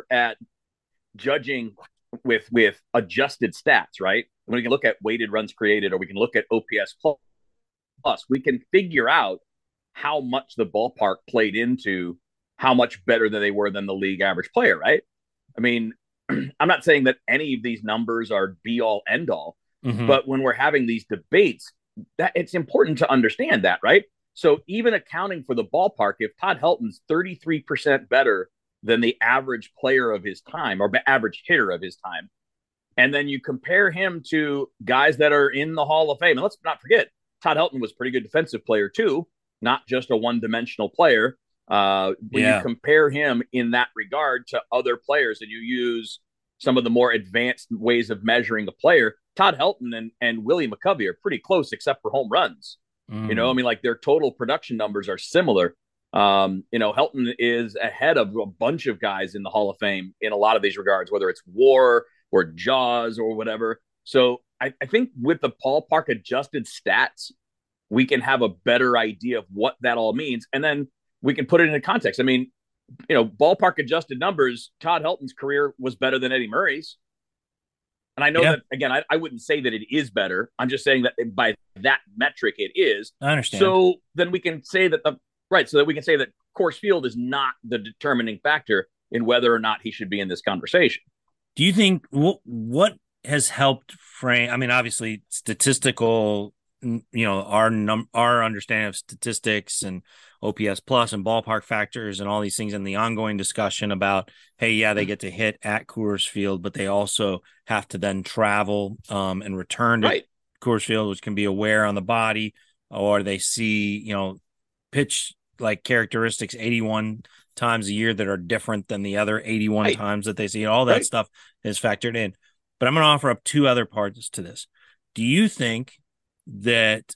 at judging with with adjusted stats, right? When we can look at weighted runs created, or we can look at OPS plus, we can figure out how much the ballpark played into how much better than they were than the league average player, right? I mean, I'm not saying that any of these numbers are be all end all, mm-hmm. but when we're having these debates, that it's important to understand that, right? So even accounting for the ballpark, if Todd Helton's 33% better than the average player of his time or average hitter of his time, and then you compare him to guys that are in the Hall of Fame, and let's not forget, Todd Helton was a pretty good defensive player too, not just a one-dimensional player. Uh, when yeah. you compare him in that regard to other players, and you use some of the more advanced ways of measuring a player, Todd Helton and, and Willie McCovey are pretty close, except for home runs. Mm. You know, I mean, like their total production numbers are similar. Um, you know, Helton is ahead of a bunch of guys in the Hall of Fame in a lot of these regards, whether it's WAR or Jaws or whatever. So I, I think with the ballpark adjusted stats, we can have a better idea of what that all means, and then we can put it into context. I mean, you know, ballpark adjusted numbers. Todd Helton's career was better than Eddie Murray's. And I know yeah. that again, I, I wouldn't say that it is better. I'm just saying that by that metric, it is. I understand. So then we can say that the right, so that we can say that Coors Field is not the determining factor in whether or not he should be in this conversation. Do you think what what has helped frame? I mean, obviously, statistical. You know, our num our understanding of statistics and OPS plus and ballpark factors and all these things and the ongoing discussion about, hey, yeah, they get to hit at Coors Field, but they also have to then travel um, and return to right. Coors Field, which can be a wear on the body, or they see, you know, pitch like characteristics 81 times a year that are different than the other 81 right. times that they see. All that right. stuff is factored in. But I'm going to offer up two other parts to this. Do you think that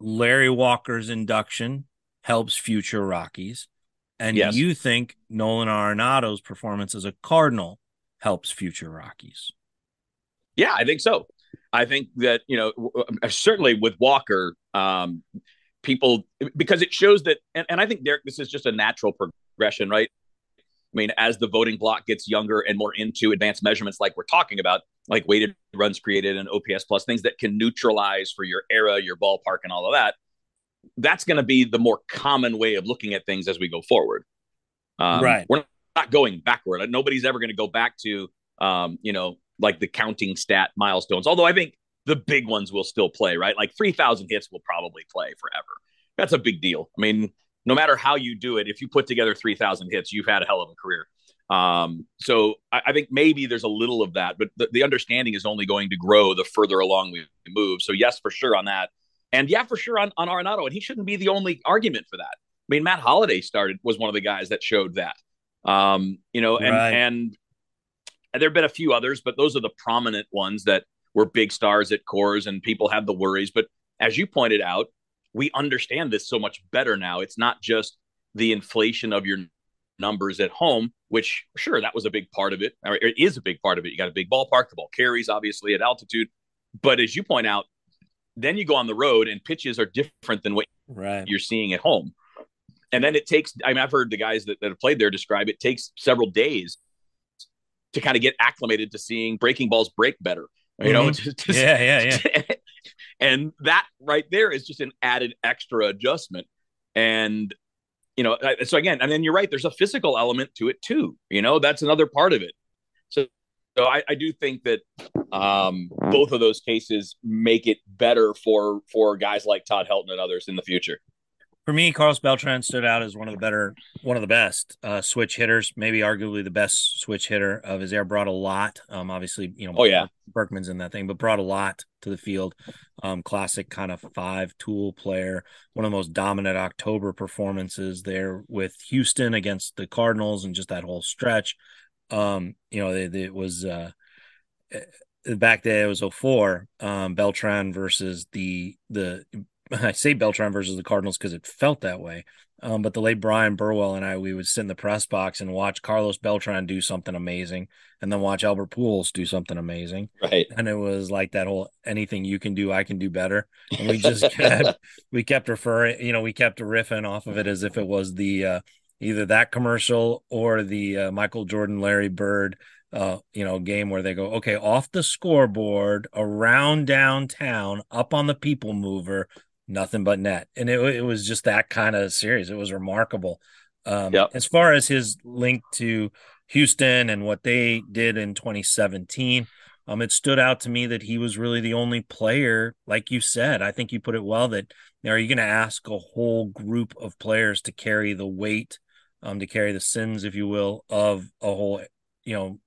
Larry Walker's induction helps future Rockies? And yes. you think Nolan Arenado's performance as a Cardinal helps future Rockies? Yeah, I think so. I think that, you know, uh, certainly with Walker, um, people, because it shows that, and, and I think, Derrick, this is just a natural progression, right? I mean, as the voting block gets younger and more into advanced measurements like we're talking about, like weighted runs created and OPS plus, things that can neutralize for your era, your ballpark, and all of that, that's going to be the more common way of looking at things as we go forward. Um, right. We're not going backward. Nobody's ever going to go back to, um, you know, like the counting stat milestones. Although I think the big ones will still play, right? Like 3,000 hits will probably play forever. That's a big deal. I mean, no matter how you do it, if you put together 3,000 hits, you've had a hell of a career. Um, so I, I, think maybe there's a little of that, but the, the understanding is only going to grow the further along we move. So, yes, for sure on that. And yeah, for sure on, on Arenado. And he shouldn't be the only argument for that. I mean, Matt Holliday started, was one of the guys that showed that. Um, you know, and, right. and, there have been a few others, but those are the prominent ones that were big stars at Coors and people have the worries. But as you pointed out, we understand this so much better now. It's not just the inflation of your numbers at home, which sure that was a big part of it, or it is a big part of it. You got a big ballpark, the ball carries obviously at altitude, but as you point out, then you go on the road and pitches are different than what right. you're seeing at home. And then it takes, I mean, I've heard the guys that, that have played there describe it takes several days to kind of get acclimated to seeing breaking balls break better. You know, mm-hmm. just, just, yeah, yeah, yeah. and that right there is just an added extra adjustment. And, you know, so again, and then you're right, there's a physical element to it too. You know, that's another part of it. So so I, I do think that um, both of those cases make it better for for guys like Todd Helton and others in the future. For me, Carlos Beltran stood out as one of the better, one of the best uh, switch hitters, maybe arguably the best switch hitter of his era. Brought a lot. Um, obviously, you know, oh yeah, Berkman's in that thing, but brought a lot to the field. Um, classic kind of five tool player. One of the most dominant October performances there with Houston against the Cardinals, and just that whole stretch. Um, you know, it, it was uh, eh, back then it was 04, um, Beltran versus the the I say Beltran versus the Cardinals because it felt that way. Um, but the late Bryan Burwell and I, we would sit in the press box and watch Carlos Beltran do something amazing, and then watch Albert Pujols do something amazing. Right. And it was like that whole anything you can do, I can do better. And we just kept we kept referring, you know, we kept riffing off of it as if it was the uh, either that commercial or the uh, Michael Jordan, Larry Bird, uh, you know, game where they go, okay, off the scoreboard, around downtown, up on the people mover, nothing but net, and it it was just that kind of series. It was remarkable. Um, Yep. As far as his link to Houston and what they did in 2017, um, it stood out to me that he was really the only player, like you said. I think you put it well. That now are you going to ask a whole group of players to carry the weight, um, to carry the sins, if you will, of a whole, you know,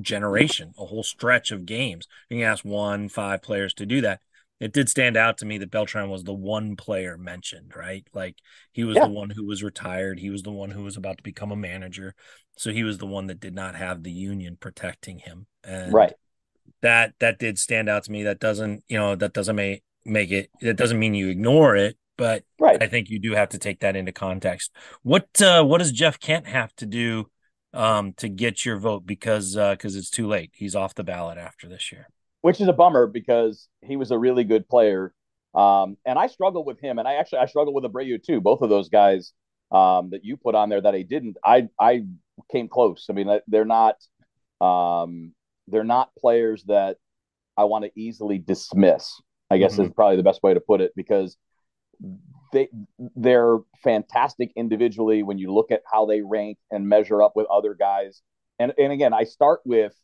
generation, a whole stretch of games. You can ask one, five players to do that. It did stand out to me that Beltran was the one player mentioned, right? Like he was Yeah. the one who was retired. He was the one who was about to become a manager. So he was the one that did not have the union protecting him. And Right. that that did stand out to me. That doesn't, you know, that doesn't make make it that doesn't mean you ignore it, but Right. I think you do have to take that into context. What uh what does Jeff Kent have to do um to get your vote because uh because it's too late. He's off the ballot after this year. Which is a bummer because he was a really good player. Um, and I struggled with him, and I actually I struggled with Abreu too. Both of those guys um, that you put on there that I didn't, I I came close. I mean, they're not um, they're not players that I want to easily dismiss. I guess Mhm. is probably the best way to put it because they they're fantastic individually when you look at how they rank and measure up with other guys. And and again, I start with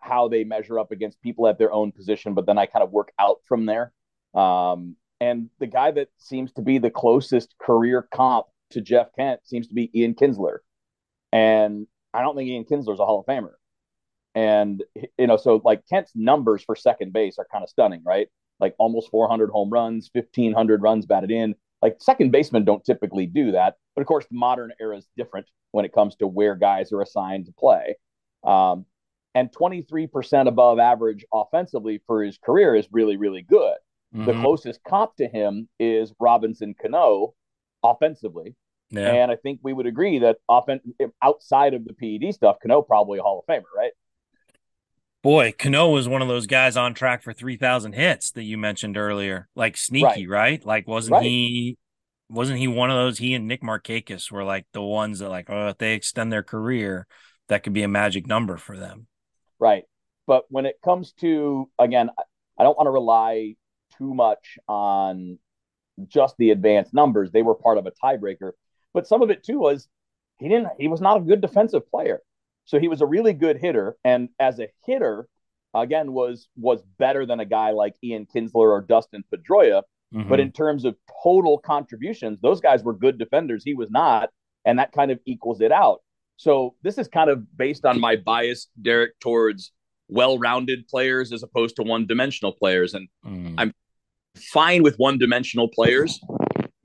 how they measure up against people at their own position, but then I kind of work out from there. Um, and the guy that seems to be the closest career comp to Jeff Kent seems to be Ian Kinsler. And I don't think Ian Kinsler is a Hall of Famer. And, you know, so like Kent's numbers for second base are kind of stunning, right? Like almost 400 home runs, 1,500 runs batted in. Like second basemen don't typically do that. But of course, the modern era is different when it comes to where guys are assigned to play. Um, and 23% above average offensively for his career is really, really good. The Mhm. closest comp to him is Robinson Cano offensively. yeah. And I think we would agree that offen- outside of the PED stuff, Cano probably a Hall of Famer, right? Boy, Cano was one of those guys on track for 3,000 hits that you mentioned earlier. Like sneaky, right? Like wasn't Right. he wasn't he one of those he and Nick Markakis were like the ones that like oh if they extend their career that could be a magic number for them. Right. But when it comes to, again, I- don't want to rely too much on just the advanced numbers. They were part of a tiebreaker. But some of it too was he didn't, he was not a good defensive player. So he was a really good hitter. And as a hitter, again, was was better than a guy like Ian Kinsler or Dustin Pedroia. Mm-hmm. But in terms of total contributions, those guys were good defenders. He was not. And that kind of equals it out. So this is kind of based on my bias, Derrick, towards well-rounded players as opposed to one-dimensional players. And Mhm. I'm fine with one-dimensional players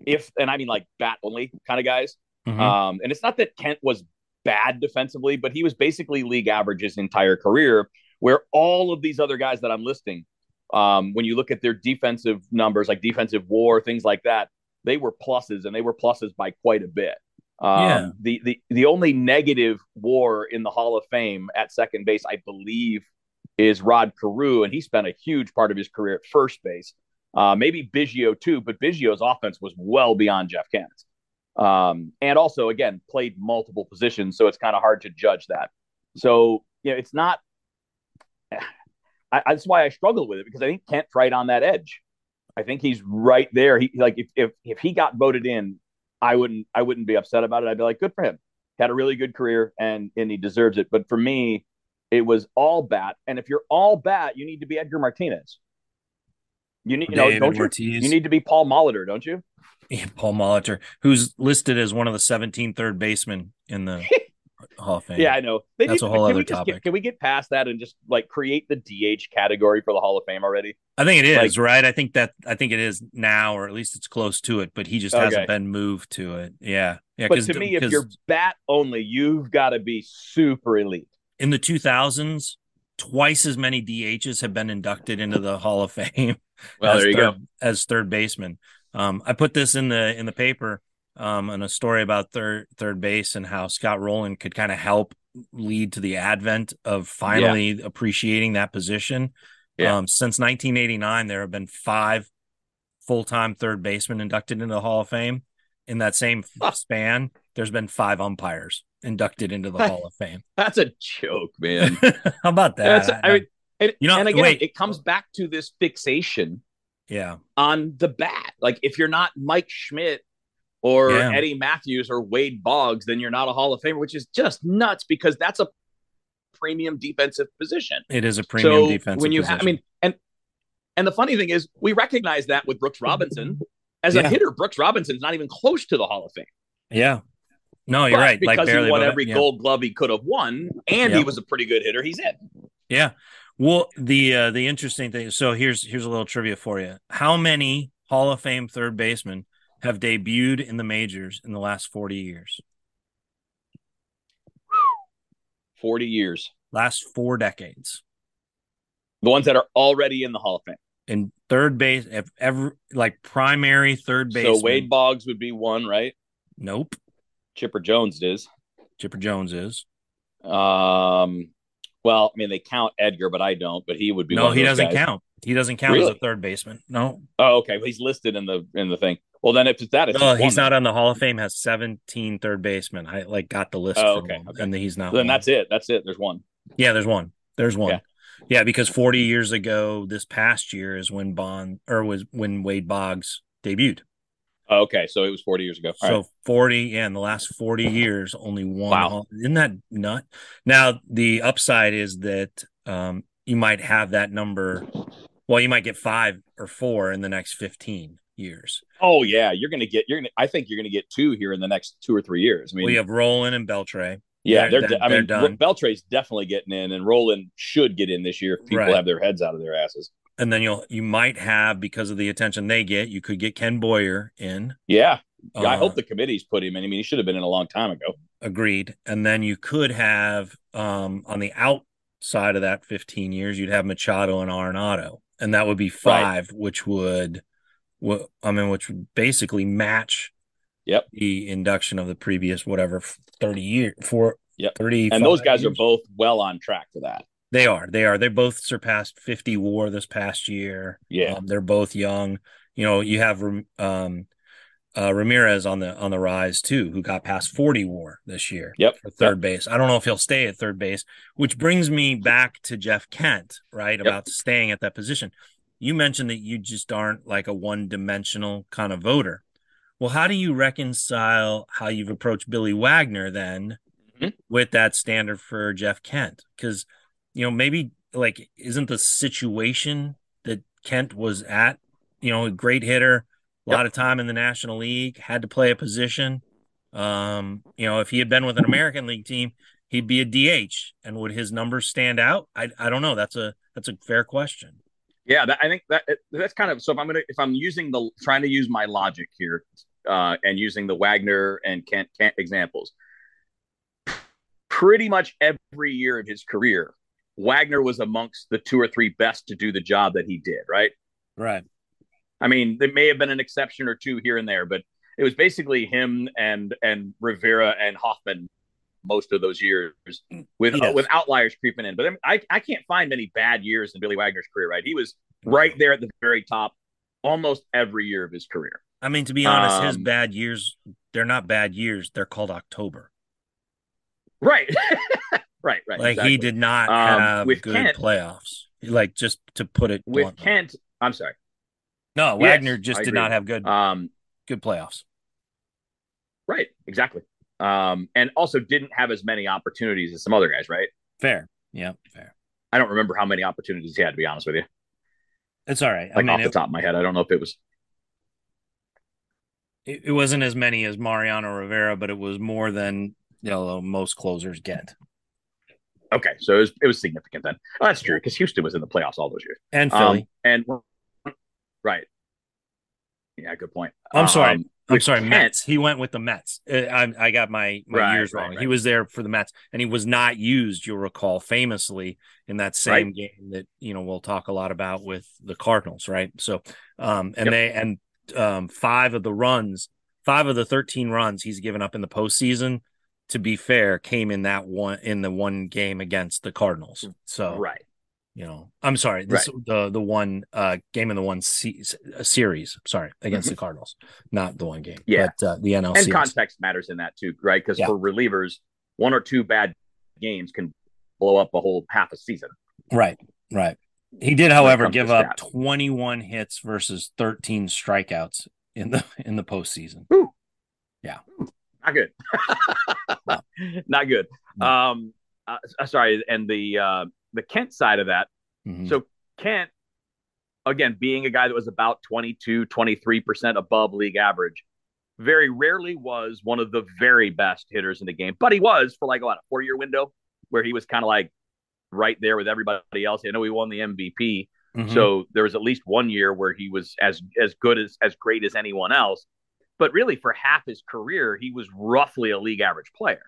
if, and I mean like bat only kind of guys. Mhm. Um, and it's not that Kent was bad defensively, but he was basically league average his entire career. Where all of these other guys that I'm listing, um, when you look at their defensive numbers, like defensive WAR, things like that, they were pluses, and they were pluses by quite a bit. Um, Yeah. The the the only negative WAR in the Hall of Fame at second base, I believe, is Rod Carew, and he spent a huge part of his career at first base. Uh, maybe Biggio too, but Biggio's offense was well beyond Jeff Kent's. Um, and also, again, played multiple positions, so it's kind of hard to judge that. So, you know, it's not. I, that's why I struggle with it because I think Kent's right on that edge. I think he's right there. He like if if if he got voted in, I wouldn't I wouldn't be upset about it. I'd be like, good for him. Had a really good career and and he deserves it. But for me, it was all bat. And if you're all bat, you need to be Edgar Martinez. You need you know David don't you, you need to be Paul Molitor, don't you? Yeah, Paul Molitor, who's listed as one of the 17 third basemen in the Hall of Fame. Yeah, I know. They That's need- a whole can other topic. Get, can we get past that and just like create the DH category for the Hall of Fame already? I think it is Like- right. I think that I think it is now, or at least it's close to it. But he just Okay. hasn't been moved to it. Yeah, yeah. But to me, if you're bat only, you've got to be super elite. in the 2000s, twice as many DHs have been inducted into the Hall of Fame. Well, as there you third, go. As third baseman, um, I put this in the in the paper um, in a story about third third base and how Scott Rolen could kind of help lead to the advent of finally appreciating that position. Yeah. Um, since 1989, there have been five full time third basemen inducted into the Hall of Fame. In that same span, there's been five umpires inducted into the Hall of Fame. That's a joke, man. How about that? That's, I mean, and, You know, and again, wait. it comes back to this fixation Yeah. On the bat. Like if you're not Mike Schmidt or yeah. Eddie Mathews or Wade Boggs, then you're not a Hall of Famer, which is just nuts because that's a premium defensive position. It is a premium so defensive when you ha- I mean, and and the funny thing is we recognize that with Brooks Robinson. As yeah. a hitter, Brooks Robinson's not even close to the Hall of Fame. Yeah. No, you're but right. Because like he won every yeah. gold glove he could have won, and yep. he was a pretty good hitter, he's in. Yeah. Well, the uh, the interesting thing. So here's here's a little trivia for you. How many Hall of Fame third basemen have debuted in the majors in the last 40 years? 40 years. Last four decades. The ones that are already in the Hall of Fame. In third base, if ever like primary third base. So Wade Boggs would be one, right? Nope. Chipper Jones is. Chipper Jones is. Um, well, I mean they count Edgar, but I don't. But he would be. No, he doesn't guys. count. He doesn't count really? as a third baseman. No. Oh, okay. Well, he's listed in the in the thing. Well, then if it's that, it's no, he's not on the Hall of Fame. Has 17 third basemen. I like got the list. Oh, okay, okay. And he's not. then one. that's it. That's it. There's one. Yeah, there's one. There's one. Yeah. yeah, because 40 years ago, this past year is when Bond or was when Wade Boggs debuted. Oh, okay, so it was 40 years ago. All so right. 40, yeah, in the last 40 years, only one. Wow. Isn't that nut? Now, the upside is that um, you might have that number. Well, you might get five or four in the next 15 years. Oh yeah, you're gonna get. You're gonna. I think you're gonna get two here in the next two or three years. I mean, we have Rolen and Beltre. Yeah, they're. they're I mean, done. Beltre's definitely getting in, and Rolen should get in this year if people right. have their heads out of their asses. And then you'll you might have because of the attention they get, you could get Ken Boyer in. Yeah, yeah, I hope uh, the committee's put him in. I mean, he should have been in a long time ago. Agreed. And then you could have um, on the outside of that 15 years, you'd have Machado and Arenado, and that would be five, right. which would, I mean, which would basically match. Yep. The induction of the previous whatever 30 years for yep. 30 and those guys years. are both well on track for that. They are. They are. They both surpassed 50 WAR this past year. Yeah. Um, they're both young. You know, you have um, uh, Ramirez on the on the rise too, who got past 40 WAR this year. Yep. For third yep. base. I don't know if he'll stay at third base, which brings me back to Jeff Kent, right? Yep. About staying at that position. You mentioned that you just aren't like a one dimensional kind of voter. Well, how do you reconcile how you've approached Billy Wagner then mm-hmm. with that standard for Jeff Kent? Because, you know, maybe like isn't the situation that Kent was at, you know, a great hitter, a yep. lot of time in the National League, had to play a position. Um, you know, if he had been with an American League team, he'd be a DH, and would his numbers stand out? I I don't know. That's a that's a fair question. Yeah, that, I think that that's kind of so. If I'm gonna if I'm using the trying to use my logic here, uh, and using the Wagner and Kent Kent examples, pretty much every year of his career, Wagner was amongst the two or three best to do the job that he did. Right. Right. I mean, there may have been an exception or two here and there, but it was basically him and and Rivera and Hoffman most of those years with yes. uh, with outliers creeping in. But I I can't find many bad years in Billy Wagner's career. Right, he was right there at the very top almost every year of his career. I mean, to be honest, um, his bad years they're not bad years. They're called October. Right. right. Right. Like exactly. he did not um, have good Kent, playoffs. Like just to put it with bluntly. Kent. I'm sorry. No, Wagner yes, just I did agree. not have good um good playoffs. Right, exactly. Um, and also didn't have as many opportunities as some other guys, right? Fair. Yeah, fair. I don't remember how many opportunities he had to be honest with you. It's all right. Like I mean, off it, the top of my head, I don't know if it was it, it wasn't as many as Mariano Rivera, but it was more than you know most closers get. Okay, so it was it was significant then. Oh, that's true because Houston was in the playoffs all those years, and Philly, um, and Right. Yeah, good point. I'm sorry. I'm sorry, Kent, Mets. He went with the Mets. Uh, I, I got my, my right, years wrong. Right. He was there for the Mets, and he was not used. You'll recall famously in that same game that you know we'll talk a lot about with the Cardinals, right? So, um, and yep. they and um, five of the runs, five of the thirteen runs he's given up in the postseason. To be fair, came in that one in the one game against the Cardinals. So, right, you know i'm sorry this right. the the one uh game in the one se- series sorry against mm-hmm. the cardinals not the one game yeah but uh, the nlc and context matters in that too right because yeah. for relievers one or two bad games can blow up a whole half a season right right He did, however, give up 21 hits versus 13 strikeouts in the in the postseason. Ooh. Yeah, not good. not good. No. Um, uh, sorry, and the uh, the Kent side of that. Mm-hmm. So Kent, again, being a guy that was about 22, 23% above league average, very rarely was one of the very best hitters in the game, but he was for like what, a four year window where he was kind of like right there with everybody else. I know he won the MVP. Mm-hmm. So there was at least one year where he was as as good as as great as anyone else. But really for half his career, he was roughly a league average player.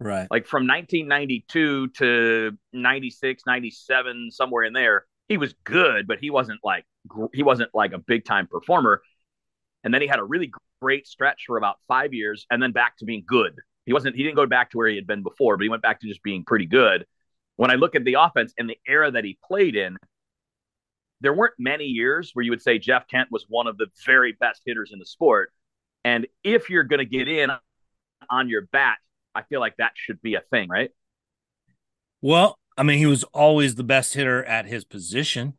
Right. Like from 1992 to 96, 97, somewhere in there, he was good, but he wasn't like he wasn't like a big time performer. And then he had a really great stretch for about five years, and then back to being good. He wasn't. He didn't go back to where he had been before, but he went back to just being pretty good. When I look at the offense and the era that he played in, there weren't many years where you would say Jeff Kent was one of the very best hitters in the sport. And if you're going to get in on your bat, I feel like that should be a thing, right? Well, I mean, he was always the best hitter at his position.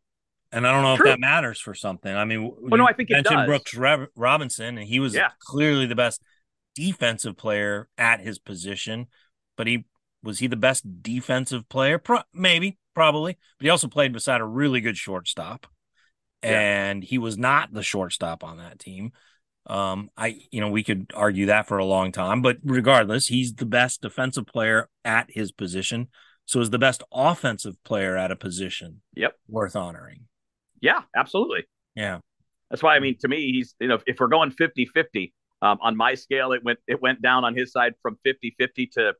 And I don't know True. if that matters for something. I mean, well, no, I think mentioned it does. Brooks Robinson, and he was yeah. clearly the best defensive player at his position. But he was he the best defensive player? Pro- maybe, probably. But he also played beside a really good shortstop, and yeah. he was not the shortstop on that team. Um, I you know we could argue that for a long time, but regardless, he's the best defensive player at his position. So is the best offensive player at a position. Yep, worth honoring. Yeah, absolutely. Yeah. That's why I mean to me he's you know if we're going 50-50 um, on my scale it went it went down on his side from 50-50 to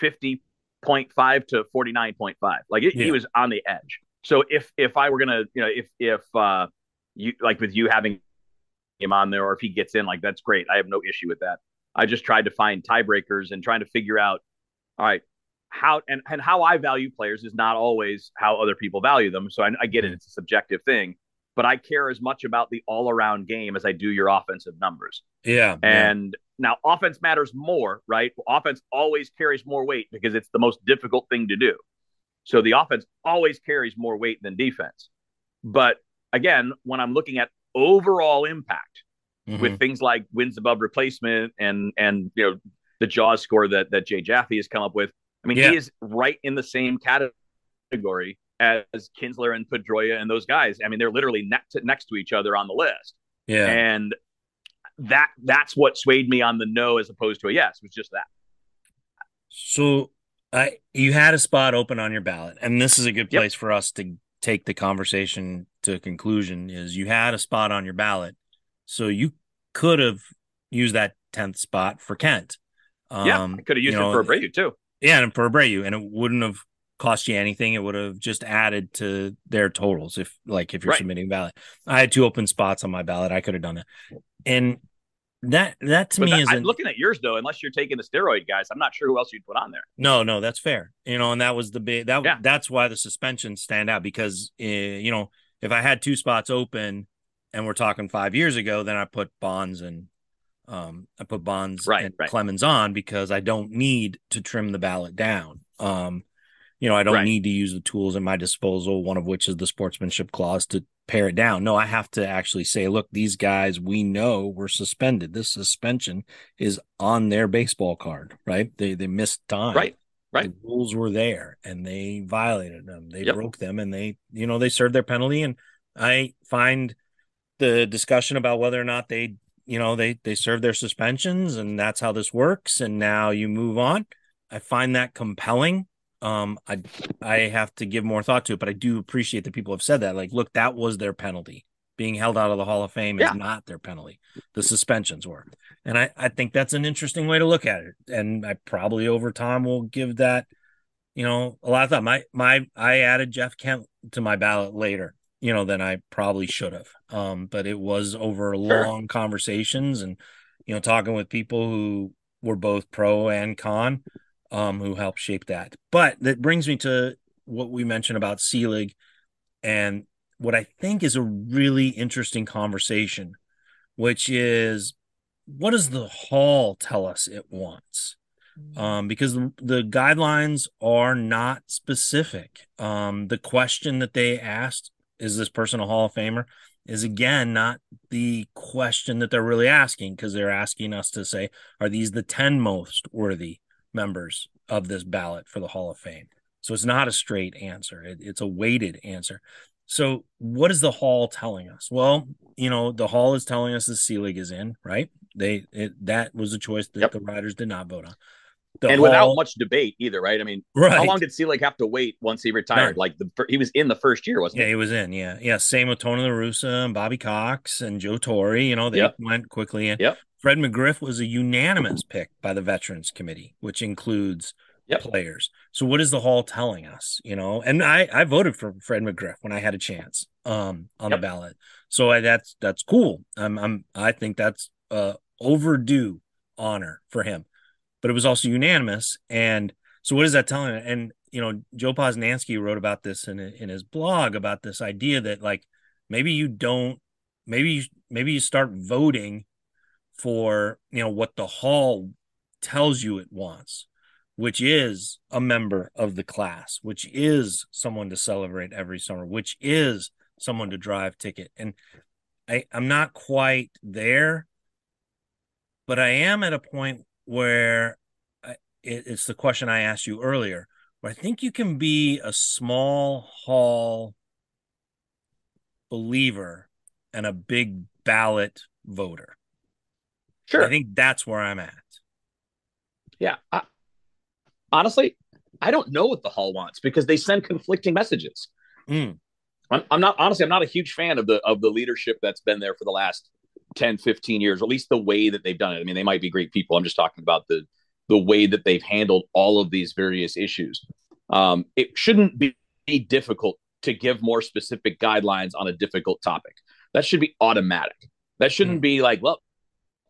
50.5 to 49.5. Like it, yeah. he was on the edge. So if if I were going to you know if if uh you like with you having him on there or if he gets in like that's great. I have no issue with that. I just tried to find tiebreakers and trying to figure out all right how and, and how I value players is not always how other people value them. So I, I get it; mm-hmm. it's a subjective thing. But I care as much about the all-around game as I do your offensive numbers. Yeah. And yeah. now offense matters more, right? Offense always carries more weight because it's the most difficult thing to do. So the offense always carries more weight than defense. But again, when I'm looking at overall impact mm-hmm. with things like wins above replacement and and you know the jaws score that that Jay Jaffe has come up with, I mean, yeah. he is right in the same category as Kinsler and Pedroia and those guys. I mean, they're literally next to, next to each other on the list. Yeah. And that that's what swayed me on the no as opposed to a yes, was just that. So I you had a spot open on your ballot, and this is a good place yep. for us to take the conversation to conclusion is you had a spot on your ballot. So you could have used that 10th spot for Kent. Um, yeah, could have used you know, it for Abreu too. Yeah, and for Abreu, and it wouldn't have cost you anything. It would have just added to their totals if, like, if you're right. submitting ballot. I had two open spots on my ballot. I could have done it, and that that to but me is I'm looking at yours though. Unless you're taking the steroid guys, I'm not sure who else you'd put on there. No, no, that's fair. You know, and that was the big that yeah. that's why the suspensions stand out because uh, you know if I had two spots open and we're talking five years ago, then I put Bonds and um, I put Bonds right, and right. Clemens on because I don't need to trim the ballot down. Um, you know, I don't right. need to use the tools at my disposal, one of which is the sportsmanship clause to pare it down. No, I have to actually say, look, these guys we know were suspended. This suspension is on their baseball card, right? They they missed time. Right. Right. The rules were there and they violated them. They yep. broke them and they, you know, they served their penalty. And I find the discussion about whether or not they you know they they serve their suspensions and that's how this works and now you move on i find that compelling um i i have to give more thought to it but i do appreciate that people have said that like look that was their penalty. Being held out of the hall of fame yeah. is not their penalty. The suspensions were. And i i think that's an interesting way to look at it. And i probably over time will give that you know a lot of thought. My my i added jeff kent to my ballot later you know than I probably should have. Um, but it was over long conversations and you know talking with people who were both pro and con, um, who helped shape that. But that brings me to what we mentioned about Selig and what I think is a really interesting conversation, which is what does the hall tell us it wants? um, because the guidelines are not specific. Um, the question that they asked is this person a Hall of Famer? Is again not the question that they're really asking because they're asking us to say, are these the 10 most worthy members of this ballot for the Hall of Fame? So it's not a straight answer, it, it's a weighted answer. So, what is the Hall telling us? Well, you know, the Hall is telling us the Selig is in, right? They it, that was a choice that yep. the riders did not vote on. The and Hall, without much debate either, right? I mean, right. how long did Selig have to wait once he retired? Like the he was in the first year, wasn't yeah, he? he was in. Yeah, yeah. Same with Tony La Russa and Bobby Cox and Joe Torre. You know, they yep. went quickly in. Yep. Fred McGriff was a unanimous pick by the Veterans Committee, which includes yep. players. So what is the Hall telling us? You know, and I I voted for Fred McGriff when I had a chance um on yep. the ballot. So I, that's that's cool. I'm I'm I think that's uh overdue honor for him. But it was also unanimous. And so what is that telling? And you know, Joe Posnanski wrote about this in in his blog about this idea that like maybe you don't maybe you maybe you start voting for you know what the hall tells you it wants which is a member of the class, which is someone to celebrate every summer, which is someone to drive ticket. And I, I'm not quite there, but I am at a point where I, it, it's the question I asked you earlier, where I think you can be a small hall believer and a big ballot voter. Sure. I think that's where I'm at. Yeah. I, honestly, I don't know what the Hall wants because they send conflicting messages. Mm. I'm, I'm, not honestly, I'm not a huge fan of the of the leadership that's been there for the last 10, 15 years, at least the way that they've done it. I mean, they might be great people. I'm just talking about the the way that they've handled all of these various issues. Um, it shouldn't be difficult to give more specific guidelines on a difficult topic. That should be automatic. That shouldn't mm. be like, well,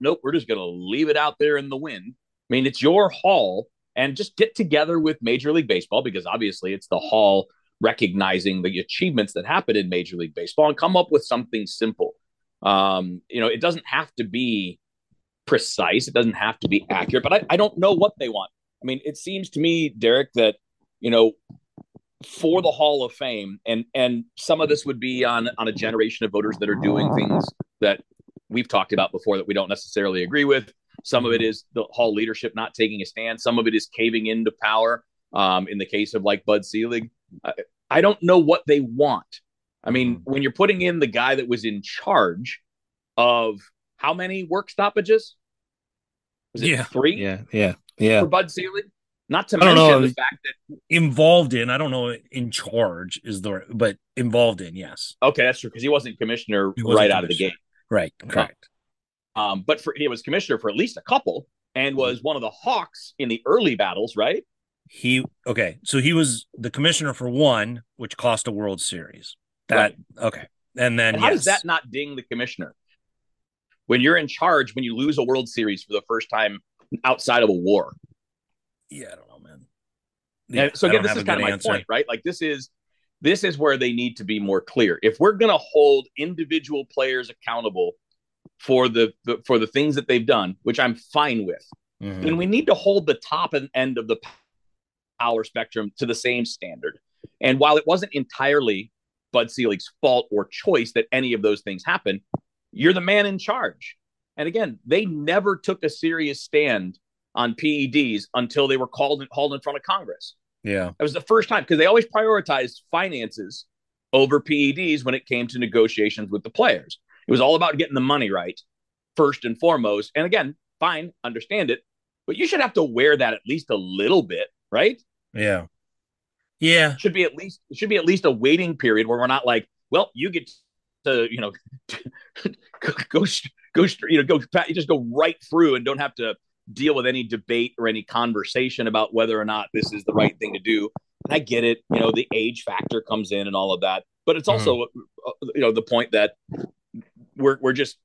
nope, we're just going to leave it out there in the wind. I mean, it's your hall and just get together with Major League Baseball because obviously it's the hall recognizing the achievements that happen in Major League Baseball and come up with something simple. Um, you know, it doesn't have to be precise, it doesn't have to be accurate, but I, I don't know what they want. I mean, it seems to me, Derrick, that you know, for the Hall of Fame, and and some of this would be on on a generation of voters that are doing things that we've talked about before that we don't necessarily agree with. Some of it is the Hall leadership not taking a stand. Some of it is caving into power. Um, in the case of like Bud Selig, I, I don't know what they want. I mean, mm-hmm. when you're putting in the guy that was in charge of how many work stoppages? Was it yeah. three? Yeah, yeah, yeah. For Bud Selig? Not to mention know, the fact that involved in, I don't know, in charge is the, but involved in, yes. Okay, that's true because he wasn't commissioner he wasn't right commissioner. out of the gate. Right, correct. Um, but for he was commissioner for at least a couple and mm-hmm. was one of the Hawks in the early battles, right? He okay, so he was the commissioner for one, which cost a World Series. That right. okay, and then and how yes. does that not ding the commissioner when you're in charge when you lose a World Series for the first time outside of a war? Yeah, I don't know, man. Yeah, so again, this is kind of my answer. point, right? Like this is this is where they need to be more clear. If we're going to hold individual players accountable for the, the, for the things that they've done, which I'm fine with. Mm-hmm. And we need to hold the top end of the power spectrum to the same standard. And while it wasn't entirely Bud Selig's fault or choice that any of those things happened, you're the man in charge. And again, they never took a serious stand on PEDs until they were called called in front of Congress. Yeah. That was the first time because they always prioritized finances over PEDs when it came to negotiations with the players. It was all about getting the money right first and foremost. And again, fine, understand it, but you should have to wear that at least a little bit, right? Yeah. Yeah. Should be at least it should be at least a waiting period where we're not like, well, you get to, you know, go, go, go, you know, go, you just go right through and don't have to deal with any debate or any conversation about whether or not this is the right thing to do. And I get it, you know, the age factor comes in and all of that, but it's also, mm-hmm. you know, the point that we're we're just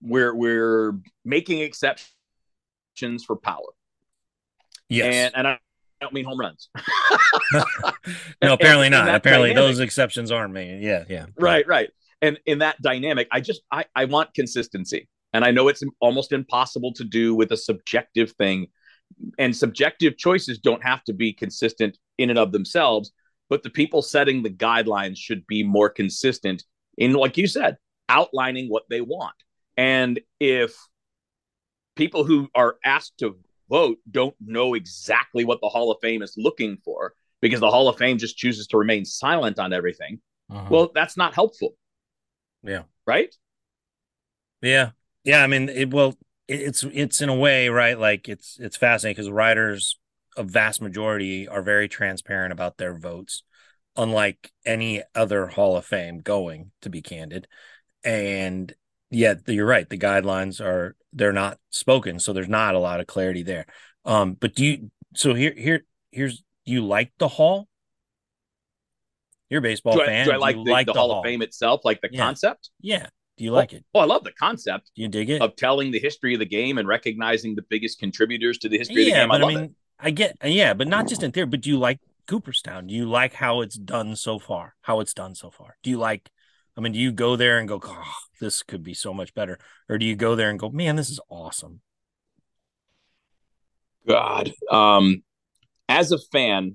we're we're making exceptions for power. Yes, and, and I don't mean home runs. no, apparently and, not. And apparently, dynamic, those exceptions aren't made. Yeah, yeah. Right, right. And in that dynamic, I just I I want consistency, and I know it's almost impossible to do with a subjective thing and subjective choices don't have to be consistent in and of themselves, but the people setting the guidelines should be more consistent in, like you said, outlining what they want. And if people who are asked to vote don't know exactly what the Hall of Fame is looking for because the Hall of Fame just chooses to remain silent on everything, uh-huh. well, that's not helpful. Yeah. Right? Yeah. Yeah. I mean, it will, it's, it's in a way, right? Like it's, it's fascinating because writers, a vast majority, are very transparent about their votes, unlike any other Hall of Fame going, to be candid. And yet, you're right. The guidelines are, they're not spoken. So there's not a lot of clarity there. Um, but do you, so here, here, here's, do you like the Hall? You're a baseball do I, fan. Do I like, do the, like the, the, Hall, Hall of Fame itself, like the yeah. concept? Yeah. Do you like it? Oh, I love the concept. Do you dig it of telling the history of the game and recognizing the biggest contributors to the history yeah, of the game. But I, I mean, it. I get yeah, but not just in theory. But do you like Cooperstown? Do you like how it's done so far? How it's done so far? Do you like? I mean, do you go there and go, oh, this could be so much better, or do you go there and go, man, this is awesome? God, um, as a fan,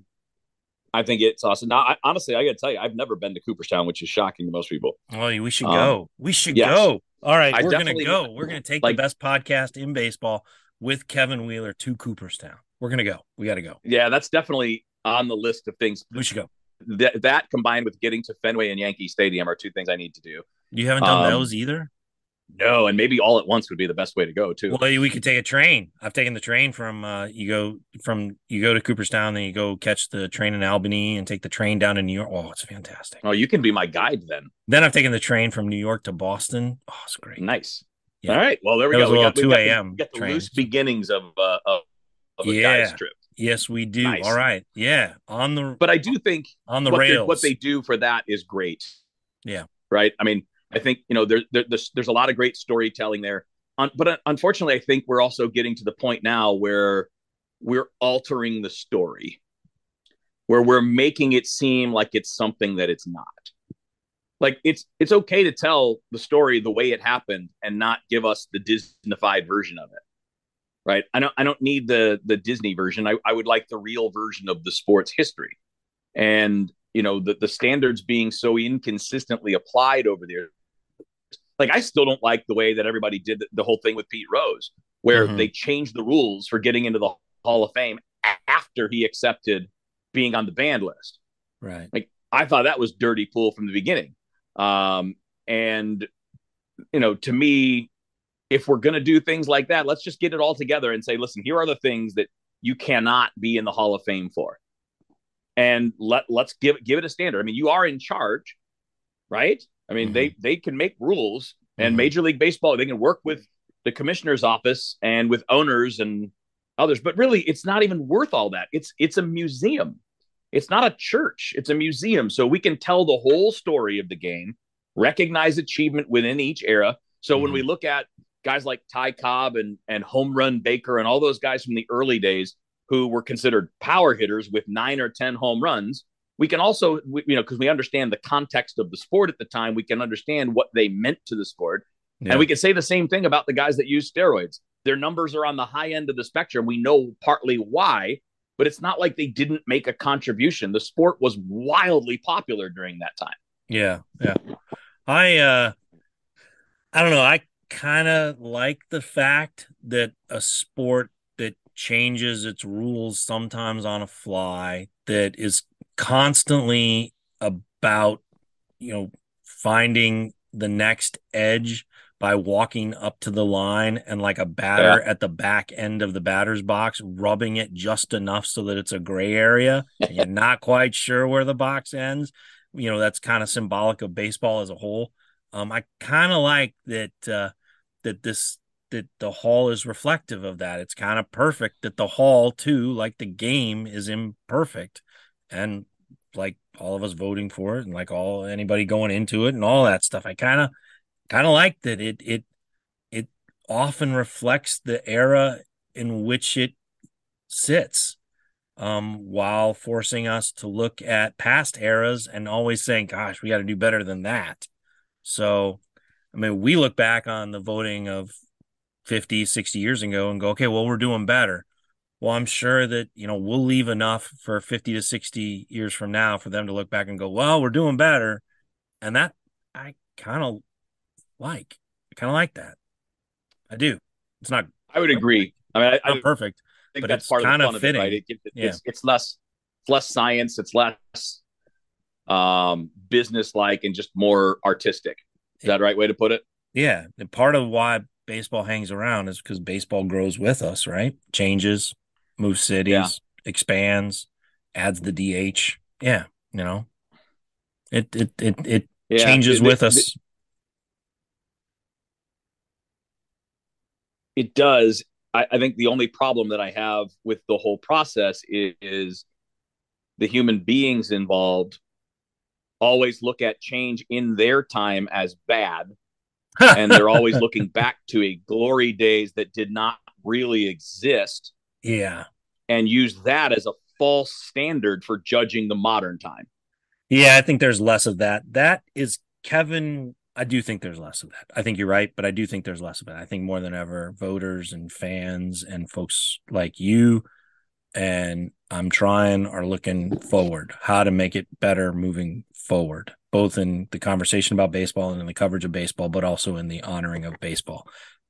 I think it's awesome. Now, I, honestly, I got to tell you, I've never been to Cooperstown, which is shocking to most people. Oh, we should um, go. We should yes. go. All right, I we're gonna go. We're gonna take like, the best podcast in baseball with Kevin Wheeler to Cooperstown. We're gonna go. We got to go. Yeah, that's definitely on the list of things. We should go. That that combined with getting to Fenway and Yankee Stadium are two things I need to do. You haven't done um, those either. No, and maybe all at once would be the best way to go too. Well, we could take a train. I've taken the train from uh, you go from you go to Cooperstown, then you go catch the train in Albany and take the train down to New York. Oh, it's fantastic. Oh, you can be my guide then. Then I've taken the train from New York to Boston. Oh, it's great. Nice. Yeah. All right. Well, there we that go. we got two a.m. We got the, loose beginnings of uh, of, of a yeah. guy's trip. Yes, we do. Nice. All right. Yeah. On the but I do think on the what rails what they do for that is great. Yeah. Right. I mean, I think you know there, there, there's there's a lot of great storytelling there. But uh, unfortunately, I think we're also getting to the point now where we're altering the story, where we're making it seem like it's something that it's not. Like it's it's okay to tell the story the way it happened and not give us the Disneyfied version of it. Right. I don't I don't need the the Disney version. I, I would like the real version of the sports history. And you know the, the standards being so inconsistently applied over there like I still don't like the way that everybody did the, the whole thing with Pete Rose, where mm-hmm. they changed the rules for getting into the Hall of Fame after he accepted being on the banned list. Right. Like I thought that was dirty pool from the beginning. Um, and you know, to me, if we're gonna do things like that, let's just get it all together and say, listen, here are the things that you cannot be in the Hall of Fame for. And let let's give give it a standard. I mean, you are in charge, right? I mean, mm-hmm. they they can make rules, and mm-hmm. Major League Baseball they can work with the commissioner's office and with owners and others. But really, it's not even worth all that. It's it's a museum. It's not a church. It's a museum. So we can tell the whole story of the game, recognize achievement within each era. So mm-hmm. when we look at guys like Ty Cobb and and Home Run Baker and all those guys from the early days who were considered power hitters with nine or ten home runs, we can also we, you know because we understand the context of the sport at the time we can understand what they meant to the sport. Yeah. and we can say the same thing about the guys that use steroids. Their numbers are on the high end of the spectrum. We know partly why but it's not like they didn't make a contribution. The sport was wildly popular during that time. Yeah yeah. I uh i don't know. I kind of like the fact that a sport changes its rules sometimes on a fly that is constantly about you know finding the next edge by walking up to the line and like a batter yeah. at the back end of the batter's box rubbing it just enough so that it's a gray area you're not quite sure where the box ends you know that's kind of symbolic of baseball as a whole um i kind of like that uh that this that the hall is reflective of that it's kind of perfect that the hall too like the game is imperfect and like all of us voting for it and like all anybody going into it and all that stuff. I kind of kind of like that it it it often reflects the era in which it sits um while forcing us to look at past eras and always saying gosh we got to do better than that so i mean we look back on the voting of 50 60 years ago and go okay well we're doing better well, I'm sure that, you know, we'll leave enough for 50 to 60 years from now for them to look back and go, well, we're doing better. And that I kind of like. I kind of like that. I do. It's not. I would agree. I mean, I, not perfect. I think that's part of the fun fitting. of it, right? It, it, yeah. it's, it's less, it's less science. It's less um, business like and just more artistic. Is that the right way to put it? Yeah. And part of why baseball hangs around is because baseball grows with us, right? Changes, moves cities, yeah. expands, adds the DH. Yeah. You know, it, it, it, it yeah. changes with us. It does. I, I, think the only problem that I have with the whole process is, is the human beings involved always look at change in their time as bad and they're always looking back to a glory days that did not really exist yeah. and use that as a false standard for judging the modern time. Yeah i think there's less of that. That is kevin i do think there's less of that. I think you're right but i do think there's less of it. I think more than ever voters and fans and folks like you and I'm trying are looking forward how to make it better moving forward, both in the conversation about baseball and in the coverage of baseball, but also in the honoring of baseball.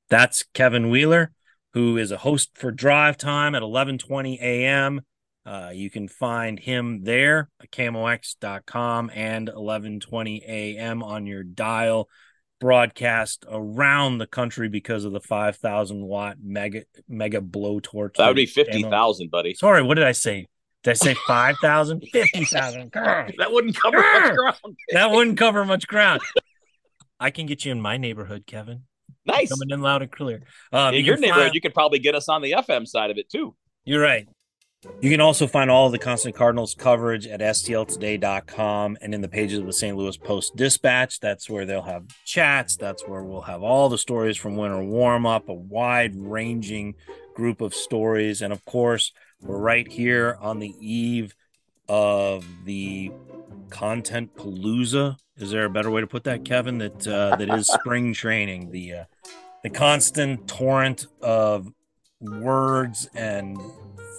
That's Kevin Wheeler, who is a host for Drive Time at 11:20 a.m. Uh, you can find him there at KMOX.com and 11:20 a.m. on your dial broadcast around the country because of the 5,000 watt mega mega blowtorch. That would be 50,000, buddy. Sorry, what did I say? Did I say 5,000? 50,000. that wouldn't cover much ground. that wouldn't cover much ground. I can get you in my neighborhood, Kevin. Nice. Coming in loud and clear. Um, in you your neighborhood, find... you could probably get us on the FM side of it too. You're right. You can also find all of the Constant Cardinals coverage at stltoday.com and in the pages of the St. Louis Post Dispatch. That's where they'll have chats. That's where we'll have all the stories from winter warm up, a wide ranging group of stories. And of course, we're right here on the eve of the content palooza. Is there a better way to put that, Kevin? That uh, that is spring training. The uh, the constant torrent of words and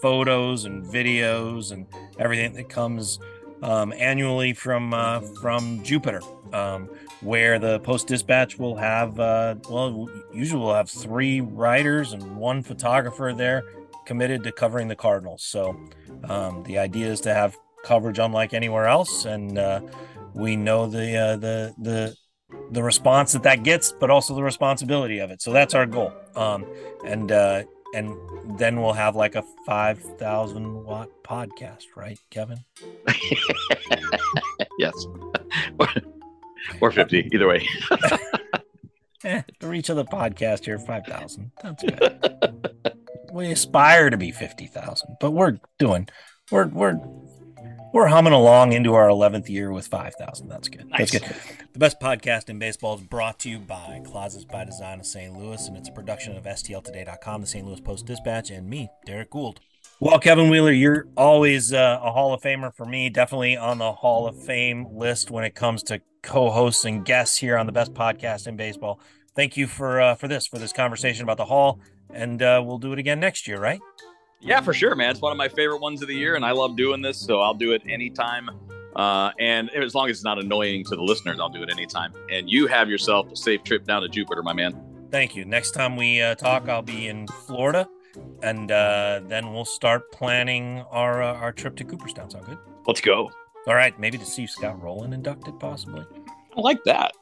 photos and videos and everything that comes um, annually from uh, from Jupiter, um, where the Post Dispatch will have uh, well, usually we'll have three writers and one photographer there committed to covering the Cardinals. So um, the idea is to have coverage unlike anywhere else, and uh, we know the uh, the the the response that that gets, but also the responsibility of it. So that's our goal. Um, and uh, and then we'll have like a 5000 watt podcast right kevin yes or, or 50 either way eh, the reach of the podcast here 5000 that's good we aspire to be 50000 but we're doing we're we're we're humming along into our 11th year with 5,000. That's good. Nice. That's good. The best podcast in baseball is brought to you by Closets by Design of St. Louis, and it's a production of STLtoday.com, the St. Louis Post Dispatch, and me, Derrick Goold. Well, Kevin Wheeler, you're always uh, a Hall of Famer for me, definitely on the Hall of Fame list when it comes to co-hosts and guests here on the best podcast in baseball. Thank you for uh, for this for this conversation about the Hall, and uh, we'll do it again next year, right? Yeah, for sure, man. It's one of my favorite ones of the year, and I love doing this, so I'll do it anytime. Uh, and as long as it's not annoying to the listeners, I'll do it anytime. And you have yourself a safe trip down to Jupiter, my man. Thank you. Next time we uh, talk, I'll be in Florida, and uh, then we'll start planning our uh, our trip to Cooperstown. Sound good? Let's go. All right, maybe to see Scott Rolen inducted, possibly. I like that.